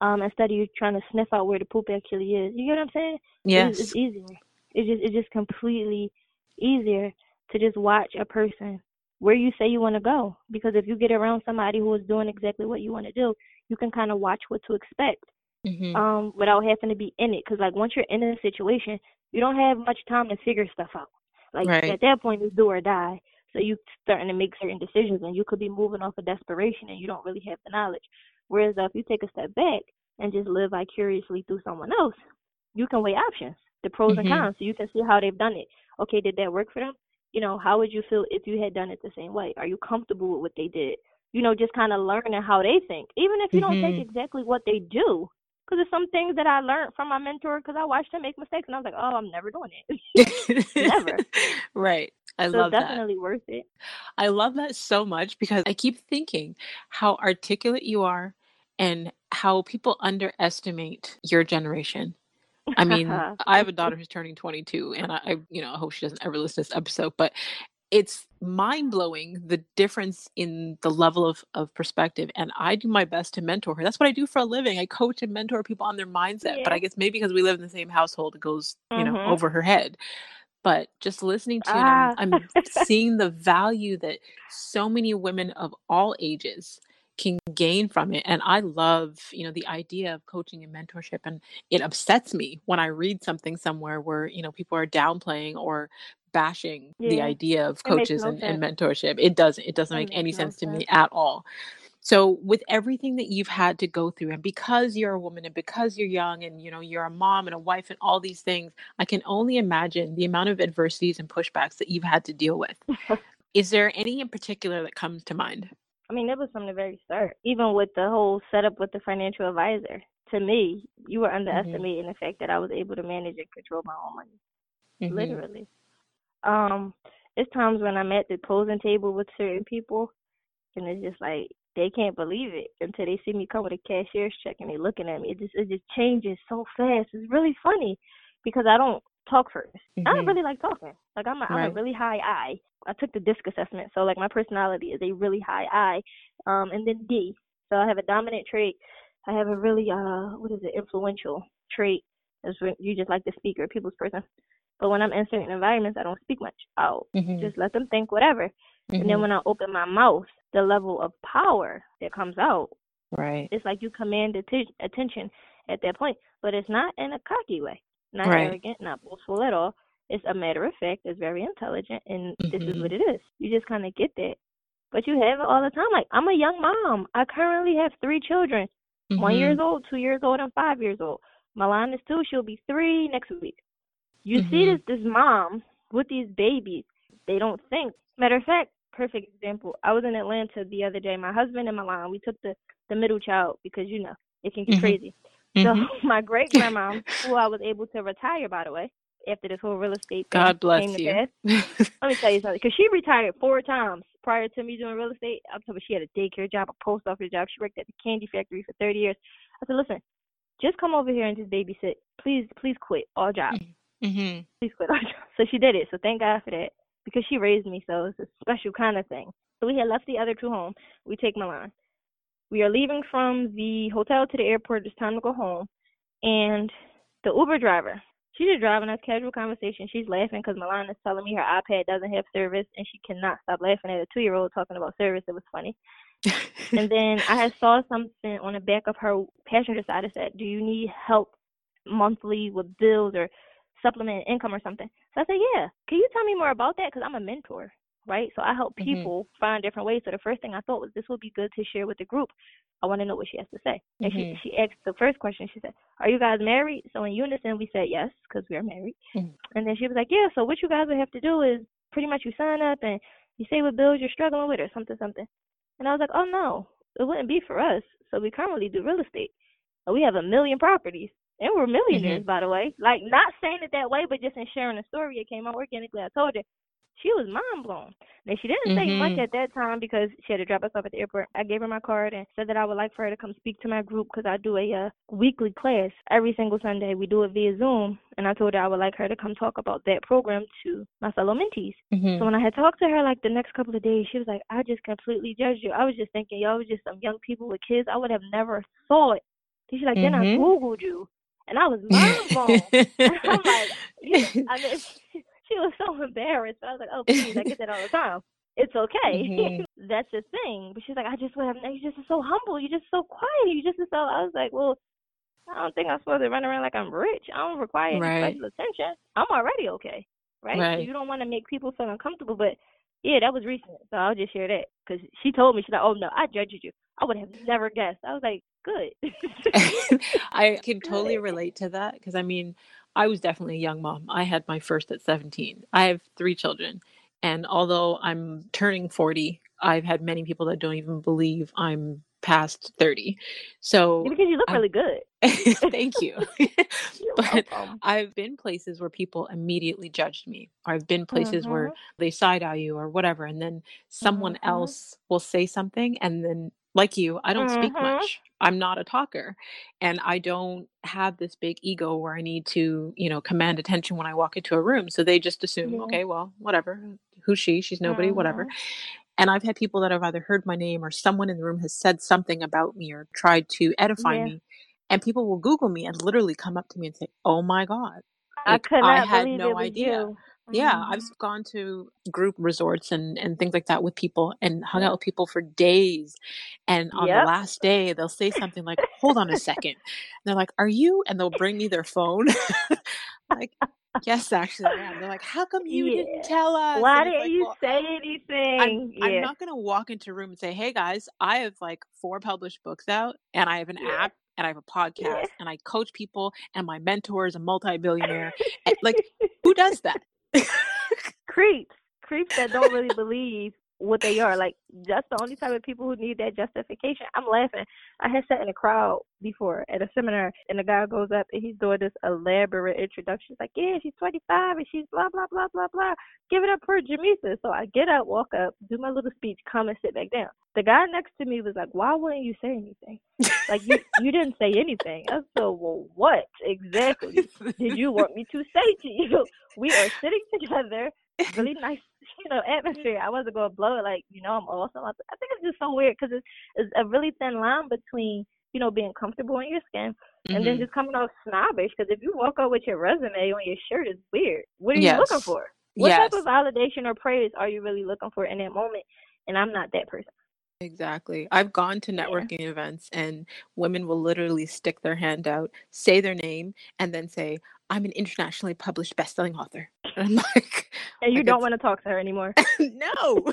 Um, instead of you trying to sniff out where the poop actually is. You get what I'm saying? It's, it's easier. It's just it's just completely easier to just watch a person where you say you want to go. Because if you get around somebody who is doing exactly what you want to do, you can kind of watch what to expect Mhm. um, without having to be in it. Because like once you're in a situation, you don't have much time to figure stuff out. Like Right. at that point, it's do or die. So you starting to make certain decisions, and you could be moving off of desperation, and you don't really have the knowledge. Whereas if you take a step back and just live vicariously through someone else, you can weigh options, the pros and Mhm. cons, so you can see how they've done it. Okay, did that work for them? You know, how would you feel if you had done it the same way? Are you comfortable with what they did? You know, just kind of learning how they think, even if you don't take Mhm. exactly what they do. Because there's some things that I learned from my mentor because I watched him make mistakes, and I was like, oh, I'm never doing it. *laughs* Never. *laughs* right. I so love it's that. definitely worth it. I love that so much because I keep thinking how articulate you are and how people underestimate your generation. I mean, *laughs* I have a daughter who's turning 22 and I, I you know, I hope she doesn't ever listen to this episode, but it's mind blowing the difference in the level of, of perspective. And I do my best to mentor her. That's what I do for a living. I coach and mentor people on their mindset. But I guess maybe because we live in the same household, it goes, you know, Mhm. over her head. But just listening to you, Ah. I'm, I'm seeing the value that so many women of all ages can gain from it. And I love, you know, the idea of coaching and mentorship. And it upsets me when I read something somewhere where, you know, people are downplaying or bashing the idea of coaches no and, and mentorship. It doesn't, it doesn't It make any no sense to me at all. So with everything that you've had to go through and because you're a woman and because you're young and you know you're a mom and a wife and all these things, I can only imagine the amount of adversities and pushbacks that you've had to deal with. *laughs* Is there any in particular that comes to mind? I mean, it was from the very start. Even with the whole setup with the financial advisor, to me, you were underestimating the fact that I was able to manage and control my own money. Mhm. Literally. Um, it's times when I'm at the closing table with certain people, and it's just like they can't believe it until they see me come with a cashier's check and they looking at me. It just it just changes so fast. It's really funny because I don't talk first. I don't Mhm. really like talking. Like I'm a, I'm a really high I. I took the DISC assessment, so like my personality is a really high I. Um, and then D. So I have a dominant trait. I have a really uh what is it influential trait. Is when you just like the speaker, people's person. But when I'm in certain environments, I don't speak much. I'll Mhm. just let them think whatever. And then Mhm. when I open my mouth, the level of power that comes out, right. it's like you command atti- attention at that point. But it's not in a cocky way, not Right. arrogant, not boastful at all. It's a matter of fact. It's very intelligent, and this is Mhm. what it is. You just kind of get that. But you have it all the time. Like I'm a young mom. I currently have three children. One years old, two years old, and five years old. Milan is two. She'll be three next week. You see Mhm. this this mom with these babies. They don't think. Matter of fact, perfect example. I was in Atlanta the other day. My husband and Milan. We took the the middle child because you know it can get Mhm. crazy. So *laughs* my great grandma, who I was able to retire by the way, after this whole real estate thing God bless came you. Let me tell you something, because she retired four times prior to me doing real estate. I'm talking about she had a daycare job, a post office job. She worked at the candy factory for 30 years. I said, listen, just come over here and just babysit. Please, please quit all jobs. Mhm. Please quit all jobs. *laughs* So she did it. So thank God for that because she raised me. So it's a special kind of thing. So we had left the other two home. We take Milan. We are leaving from the hotel to the airport. It's time to go home. And the Uber driver, she's just driving us casual conversation. She's laughing because Milan is telling me her iPad doesn't have service, and she cannot stop laughing at a two-year-old talking about service. It was funny. *laughs* And then I had saw something on the back of her passenger side that said, "Do you need help monthly with bills or supplement income or something?" So I said, "Yeah. Can you tell me more about that? Because I'm a mentor, right? So I help Mhm. people find different ways. So the first thing I thought was this would be good to share with the group. I want to know what she has to say. And Mhm. she she asked the first question. She said, "Are you guys married?" So in unison we said yes because we are married. Mhm. And then she was like, "Yeah. So what you guys would have to do is pretty much you sign up and you say what bills you're struggling with or something something." And I was like, "Oh no, it wouldn't be for us. So we currently do real estate. And we have a million properties." And we're millionaires, by the way. Like, not saying it that way, but just in sharing the story, it came out organically. I told her. She was mind blown. And she didn't say much Mhm. at that time because she had to drop us off at the airport. I gave her my card and said that I would like for her to come speak to my group because I do a uh, weekly class every single Sunday. We do it via Zoom. And I told her I would like her to come talk about that program to my fellow mentees. Mhm. So when I had talked to her like the next couple of days, she was like, I just completely judged you. I was just thinking y'all was just some young people with kids. I would have never thought. She's like, then I Mhm. Googled you. And I was *laughs* mind blown. *laughs* I'm like, you, *laughs* I mean, she was so embarrassed. I was like, oh, please, I get that all the time. It's okay. Mhm. That's the thing. But she's like, I just would have, you're just so humble. You're just so quiet. You just so, I was like, well, I don't think I'm supposed to run around like I'm rich. I don't require any Right. special attention. I'm already okay. Right? So Right. you don't want to make people feel uncomfortable. But yeah, that was recent. So I'll just share that. Because she told me, she's like, oh, no, I judged you. I would have never guessed. I was like, good. *laughs* I *laughs* can totally relate to that because I mean, I was definitely a young mom. I had my first at 17. I have three children. And although I'm turning 40, I've had many people that don't even believe I'm past 30. So because you look I- really good. *laughs* thank you. *laughs* *laughs* But welcome. I've been places where people immediately judged me. Or I've been places where Mhm. they side eye you or whatever. And then someone Mhm. else will say something. And then, like you, I don't speak Mhm. much. I'm not a talker. And I don't have this big ego where I need to, you know, command attention when I walk into a room. So they just assume, okay, well, whatever. Who's she? She's nobody, whatever. And I've had people that have either heard my name or someone in the room has said something about me or tried to edify Yeah. me. And people will Google me and literally come up to me and say, Oh my God. I Like, could I had no idea. you. Yeah, Mhm. I've gone to group resorts and, and things like that with people and hung out with people for days. And on the last day, they'll say something like, Hold on a second. And they're like, Are you? And they'll bring me their phone. *laughs* like, Yes, actually, I am. They're like, How come you Yeah. didn't tell us? Why didn't like, you Well, say I'm anything? I'm not gonna walk into a room and say, "Hey guys, I have like four published books out, and I have an Yeah. app, and I have a Yeah. podcast, and I coach people, and my mentor is a multi-billionaire." And, like, who does that? *laughs* creeps. Creeps that don't really believe what they are. Like that's the only type of people who need that justification. I'm laughing. I had sat in a crowd before at a seminar and the guy goes up and he's doing this elaborate introduction. He's like, Yeah, she's twenty five and she's blah blah blah blah blah. Give it up for Jamisa. So I get up, walk up, do my little speech, come and sit back down. The guy next to me was like, Why wouldn't you say anything? Like you *laughs* you didn't say anything. I said, Well what exactly *laughs* did you want me to say to you? We are sitting together, really nice, *laughs* you know, atmosphere. I wasn't gonna blow it like, you know, I'm awesome. I, th- I think it's just so weird because it's, it's a really thin line between you know, being comfortable in your skin, mm-hmm. and then mm-hmm. just coming off snobbish. Because if you walk out with your resume on your shirt, it's weird. What are yes. you looking for? What yes. type of validation or praise are you really looking for in that moment? And I'm not that person. Exactly. I've gone to networking yeah. events and women will literally stick their hand out, say their name, and then say, I'm an internationally published best-selling author. And *laughs* I'm like, and you like don't want to talk to her anymore. *laughs* no. *laughs*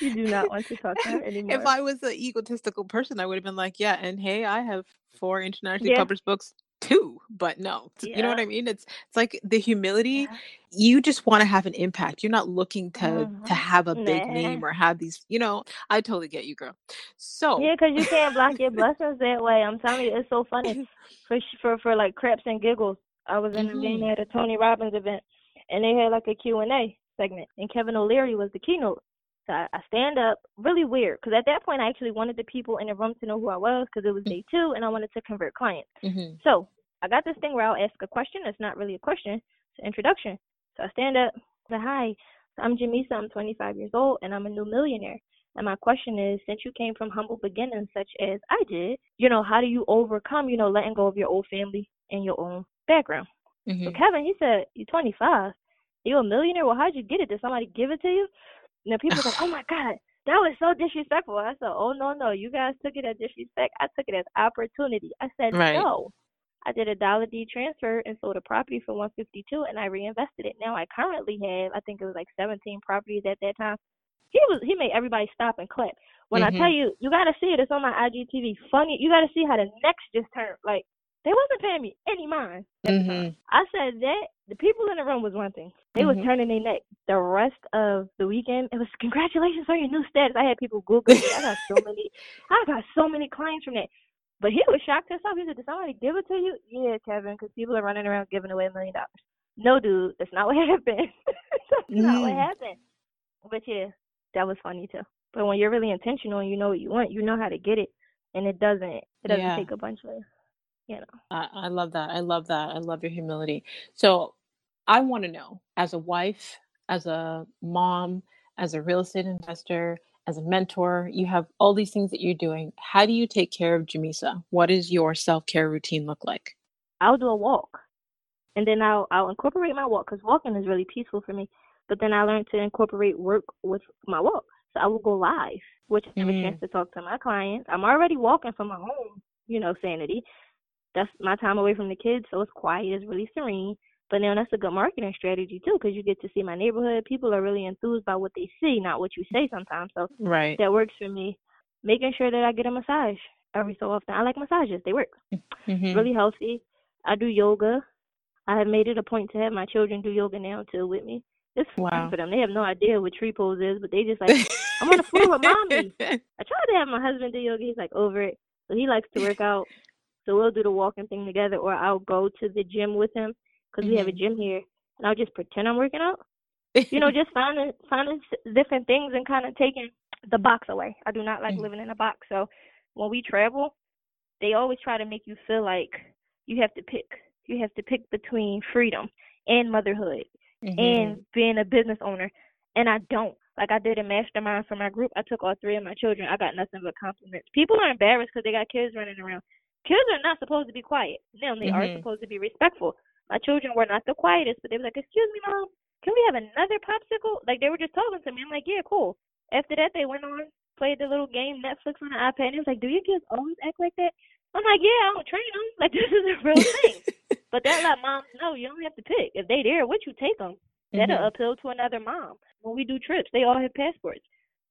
you do not want to talk to her anymore. If I was an egotistical person, I would have been like, yeah, and hey, I have four internationally yeah. published books too but no yeah. you know what i mean it's it's like the humility yeah. you just want to have an impact you're not looking to mm-hmm. to have a big nah. name or have these you know i totally get you girl so yeah because you can't block your *laughs* blessings that way i'm telling you it's so funny *laughs* for for for like craps and giggles i was in mm-hmm. at a tony robbins event and they had like a q&a segment and kevin o'leary was the keynote so I, I stand up, really weird, because at that point I actually wanted the people in the room to know who I was, because it was day two, and I wanted to convert clients. Mm-hmm. So I got this thing where I'll ask a question. It's not really a question; it's an introduction. So I stand up, say hi. I'm Jamisa. I'm 25 years old, and I'm a new millionaire. And my question is, since you came from humble beginnings, such as I did, you know, how do you overcome, you know, letting go of your old family and your own background? Mm-hmm. So Kevin, he said, "You're 25. You a millionaire? Well, how'd you get it? Did somebody give it to you?" You know, people like, oh my *sighs* God, that was so disrespectful. I said, oh no, no, you guys took it as disrespect. I took it as opportunity. I said, right. no. I did a dollar deed transfer and sold a property for 152 and I reinvested it. Now I currently have, I think it was like 17 properties at that time. He was, he made everybody stop and clap. When mm-hmm. I tell you, you gotta see it. It's on my IGTV. Funny, you gotta see how the next just turned. Like they wasn't paying me any mind. Mm-hmm. I said that the people in the room was one thing. They mm-hmm. was turning their neck. The rest of the weekend, it was congratulations on your new status. I had people Google me. I got so many. *laughs* I got so many clients from that. But he was shocked himself. He said, "Did somebody give it to you?" Yeah, Kevin, because people are running around giving away a million dollars. No, dude, that's not what *laughs* happened. *laughs* that's mm. not what mm. happened. But yeah, that was funny too. But when you're really intentional and you know what you want, you know how to get it, and it doesn't. It doesn't yeah. take a bunch of you know. I, I love that. I love that. I love your humility. So I want to know, as a wife, as a mom, as a real estate investor, as a mentor, you have all these things that you're doing. How do you take care of Jamisa? What does your self care routine look like? I'll do a walk, and then I'll I'll incorporate my walk because walking is really peaceful for me. But then I learned to incorporate work with my walk. So I will go live, which I have mm. a chance to talk to my clients. I'm already walking from my home, you know, sanity that's my time away from the kids, so it's quiet, it's really serene. But now that's a good marketing strategy too, because you get to see my neighborhood. People are really enthused by what they see, not what you say sometimes. So right, that works for me. Making sure that I get a massage every so often. I like massages; they work. Mm-hmm. Really healthy. I do yoga. I have made it a point to have my children do yoga now too with me. It's wow. fun for them. They have no idea what tree pose is, but they just like, I'm on the floor with mommy. *laughs* I tried to have my husband do yoga. He's like over it. So he likes to work out. So we'll do the walking thing together, or I'll go to the gym with him because mm-hmm. we have a mm-hmm. gym here, and I'll just pretend I'm working out. *laughs* you know, just finding finding different things and kind of taking the box away. I do not like mm-hmm. living in a box. So when we travel, they always try to make you feel like you have to pick. You have to pick between freedom and motherhood mm-hmm. and being a business owner. And I don't. Like I did a mastermind for my group. I took all three of my children. I got nothing but compliments. People are embarrassed because they got kids running around. Kids are not supposed to be quiet. Now they mm-hmm. are supposed to be respectful. My children were not the quietest, but they were like, "Excuse me, mom, can we have another popsicle?" Like they were just talking to me. I'm like, "Yeah, cool." After that, they went on played the little game Netflix on the iPad. And it was like, "Do your kids always act like that?" I'm like, "Yeah, I don't train them. *laughs* Like this is a real thing." *laughs* but that let moms know you don't have to pick. If they there, what you take them. That'll mm-hmm. appeal to another mom. When we do trips, they all have passports.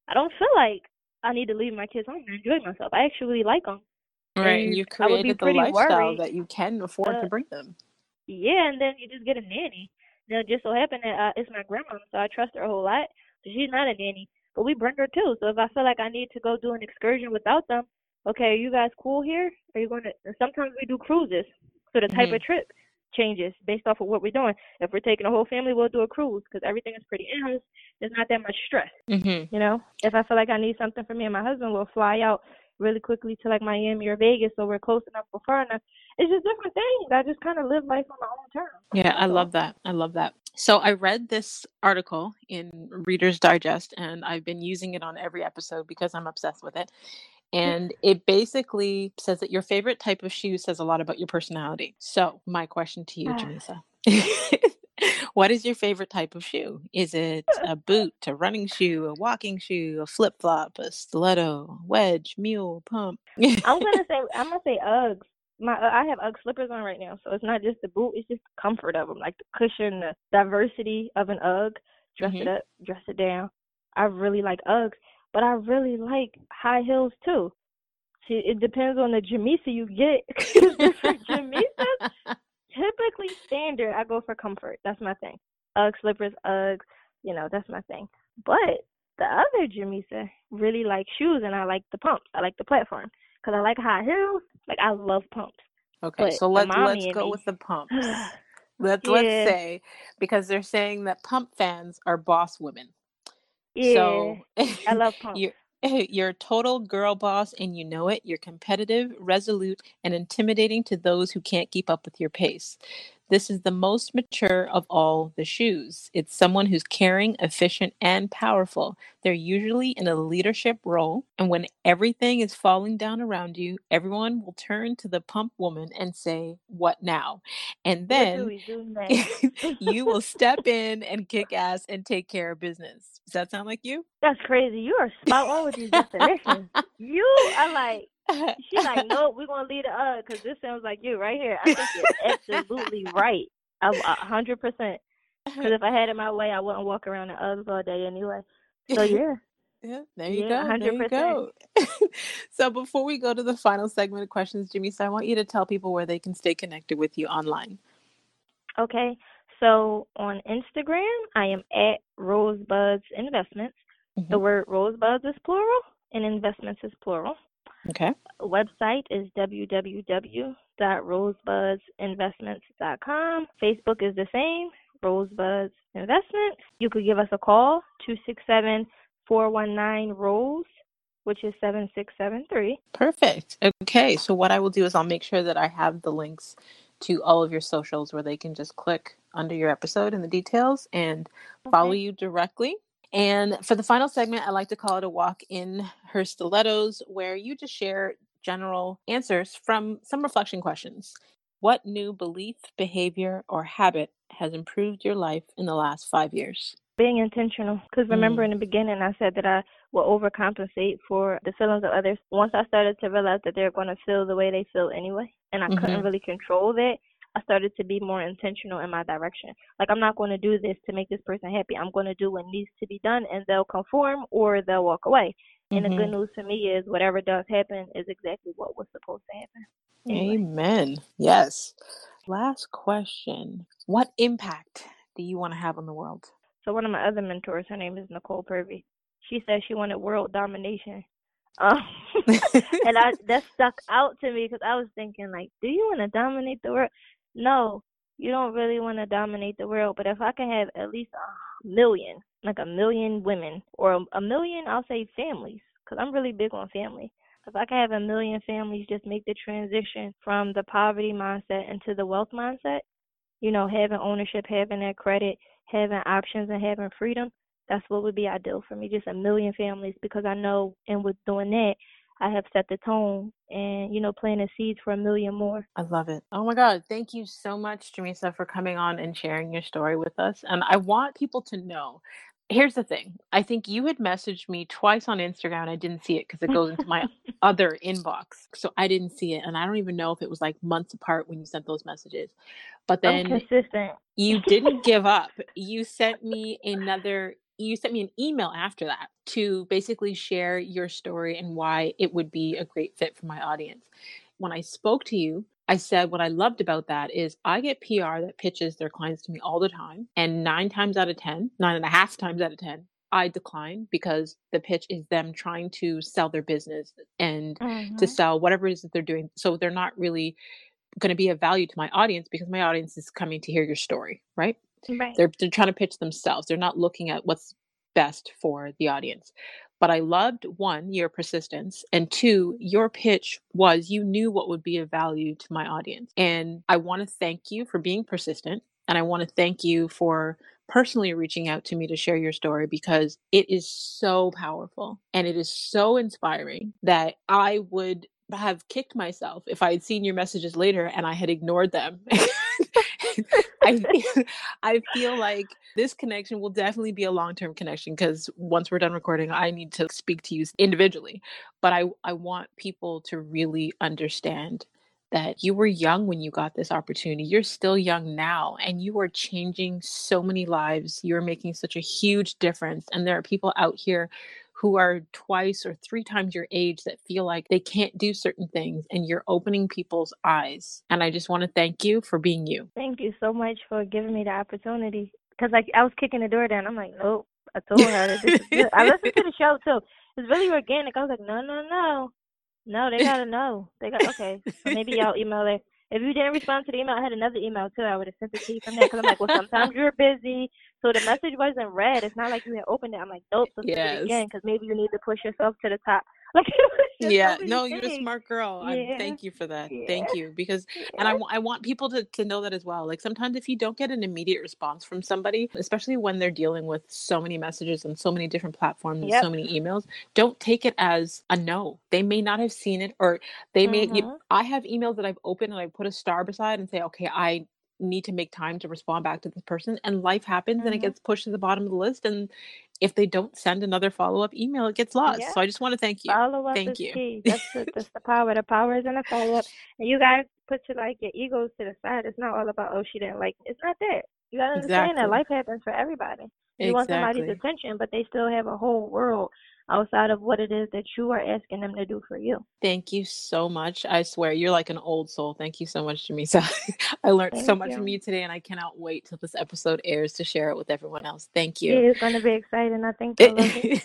I don't feel like I need to leave my kids home and enjoy myself. I actually like them. Right, and you created the lifestyle worried. that you can afford uh, to bring them. Yeah, and then you just get a nanny. Now, it just so happened that uh, it's my grandma, so I trust her a whole lot. So she's not a nanny, but we bring her too. So if I feel like I need to go do an excursion without them, okay, are you guys cool here? Are you going to? Sometimes we do cruises, so the type mm-hmm. of trip changes based off of what we're doing. If we're taking a whole family, we'll do a cruise because everything is pretty in house. There's not that much stress. Mm-hmm. You know, if I feel like I need something for me and my husband, we'll fly out really quickly to like Miami or Vegas, so we're close enough or far enough. It's just different things. I just kind of live life on my own terms. Yeah, I love that. I love that. So I read this article in Reader's Digest, and I've been using it on every episode because I'm obsessed with it. And it basically says that your favorite type of shoe says a lot about your personality. So, my question to you, ah. Jamisa. *laughs* what is your favorite type of shoe? Is it a boot, a running shoe, a walking shoe, a flip flop, a stiletto, wedge, mule, pump? I'm gonna *laughs* say I'm gonna say Uggs. My uh, I have Ugg slippers on right now, so it's not just the boot; it's just the comfort of them, like the cushion, the diversity of an Ugg. Dress mm-hmm. it up, dress it down. I really like Uggs, but I really like high heels too. See, it depends on the Jamisa you get. *laughs* Different Jamisas, *laughs* typically standard. I go for comfort. That's my thing. Ugg slippers, Uggs. You know, that's my thing. But the other Jamisa really like shoes, and I like the pumps. I like the platform because I like high heels. Like I love pumps. Okay, but so let's let's go me, with the pumps. *sighs* let's yeah. let's say because they're saying that pump fans are boss women. Yeah, so *laughs* I love pumps. You're, *laughs* you're a total girl boss and you know it. You're competitive, resolute, and intimidating to those who can't keep up with your pace. This is the most mature of all the shoes. It's someone who's caring, efficient, and powerful. They're usually in a leadership role, and when everything is falling down around you, everyone will turn to the pump woman and say, What now? And then *laughs* you will step in and kick ass and take care of business. Does that sound like you? That's crazy. You are spot on with these definitions. you are like, She's like, nope, we're gonna leave the up because this sounds like you right here. I think you're absolutely *laughs* right, a hundred percent. Because if I had it my way, I wouldn't walk around in Uggs all day anyway. So *laughs* yeah. Yeah, there you yeah, go. 100%. There you go. *laughs* so before we go to the final segment of questions, Jimmy, so I want you to tell people where they can stay connected with you online. Okay. So on Instagram, I am at Rosebuds Investments. Mm-hmm. The word Rosebuds is plural and investments is plural. Okay. Website is www.rosebudsinvestments.com. Facebook is the same, Rosebuds Investments. You could give us a call, 267 419 Rose, which is 7673. Perfect. Okay, so what I will do is I'll make sure that I have the links to all of your socials where they can just click under your episode in the details and okay. follow you directly. And for the final segment, I like to call it a walk in her stilettos, where you just share general answers from some reflection questions. What new belief, behavior, or habit has improved your life in the last five years? Being intentional. Because remember mm. in the beginning, I said that I will overcompensate for the feelings of others. Once I started to realize that they're going to feel the way they feel anyway, and I mm-hmm. couldn't really control that, I started to be more intentional in my direction. Like I'm not going to do this to make this person happy. I'm going to do what needs to be done, and they'll conform or they'll walk away. Mm-hmm. And the good mm-hmm. news for me is whatever does happen is exactly what was supposed to happen. Anyway. Amen. Yes. Last question: What impact do you want to have on the world? So one of my other mentors, her name is Nicole Purvey. She said she wanted world domination. Um, *laughs* and I that stuck out to me because I was thinking like, do you want to dominate the world? No, you don't really want to dominate the world. But if I can have at least a million, like a million women, or a million, I'll say families, because I'm really big on family. If I can have a million families just make the transition from the poverty mindset into the wealth mindset, you know, having ownership, having that credit, having options, and having freedom, that's what would be ideal for me. Just a million families, because I know, and with doing that, I have set the tone and, you know, planted seeds for a million more. I love it. Oh my God. Thank you so much, Jamisa, for coming on and sharing your story with us. And I want people to know here's the thing I think you had messaged me twice on Instagram and I didn't see it because it goes into my *laughs* other inbox. So I didn't see it. And I don't even know if it was like months apart when you sent those messages. But then consistent. you didn't give up. You sent me another you sent me an email after that to basically share your story and why it would be a great fit for my audience. When I spoke to you, I said what I loved about that is I get PR that pitches their clients to me all the time. And nine times out of ten, nine and a half times out of 10, I decline because the pitch is them trying to sell their business and mm-hmm. to sell whatever it is that they're doing. So they're not really going to be of value to my audience because my audience is coming to hear your story, right? Right. They're they're trying to pitch themselves. They're not looking at what's best for the audience. But I loved one, your persistence, and two, your pitch was you knew what would be of value to my audience. And I want to thank you for being persistent. And I want to thank you for personally reaching out to me to share your story because it is so powerful and it is so inspiring that I would have kicked myself if I had seen your messages later and I had ignored them. *laughs* *laughs* I I feel like this connection will definitely be a long-term connection because once we're done recording, I need to speak to you individually. But I, I want people to really understand that you were young when you got this opportunity. You're still young now, and you are changing so many lives. You're making such a huge difference. And there are people out here who are twice or three times your age that feel like they can't do certain things, and you're opening people's eyes. And I just want to thank you for being you. Thank you so much for giving me the opportunity. Because like I was kicking the door down, I'm like, nope. I told her this is good. I listened to the show too. It's really organic. I was like, no, no, no. No, they gotta know. They got okay. So maybe y'all *laughs* email her. If you didn't respond to the email, I had another email too. I would have sent it to you from there because I'm like, well, sometimes you're busy, so the message wasn't read. It's not like you had opened it. I'm like, nope, so yes. it again because maybe you need to push yourself to the top. Like, *laughs* yeah, no, you're a smart girl. Yeah. I, thank you for that. Yeah. Thank you because, yeah. and I, I want people to, to know that as well. Like sometimes if you don't get an immediate response from somebody, especially when they're dealing with so many messages and so many different platforms yep. and so many emails, don't take it as a no. They may not have seen it or they may. Mm-hmm. You, I have emails that I've opened and I put a star beside and say, okay, I need to make time to respond back to this person and life happens mm-hmm. and it mm-hmm. gets pushed to the bottom of the list and if they don't send another follow-up email it gets lost yeah. so i just want to thank you follow-up thank you key. That's, the, *laughs* that's the power the power is in the follow-up and you guys put your like your egos to the side it's not all about oh she didn't like it's not that you gotta understand exactly. that life happens for everybody you exactly. want somebody's attention but they still have a whole world outside of what it is that you are asking them to do for you. Thank you so much. I swear you're like an old soul. Thank you so much, Jamisa. *laughs* I learned Thank so much you. from you today, and I cannot wait till this episode airs to share it with everyone else. Thank you. It's going to be exciting. I think you'll love it.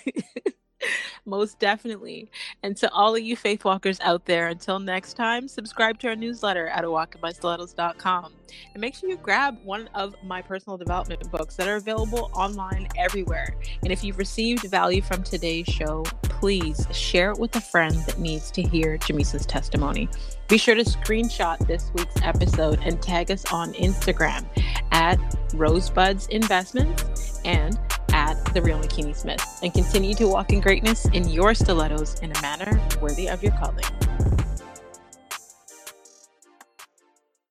*laughs* *laughs* Most definitely. And to all of you faith walkers out there, until next time, subscribe to our newsletter at awalkinmystilettos.com. And make sure you grab one of my personal development books that are available online everywhere. And if you've received value from today's show, please share it with a friend that needs to hear Jamisa's testimony. Be sure to screenshot this week's episode and tag us on Instagram at Rosebuds Investments and at The Real Makini Smith and continue to walk in greatness in your stilettos in a manner worthy of your calling.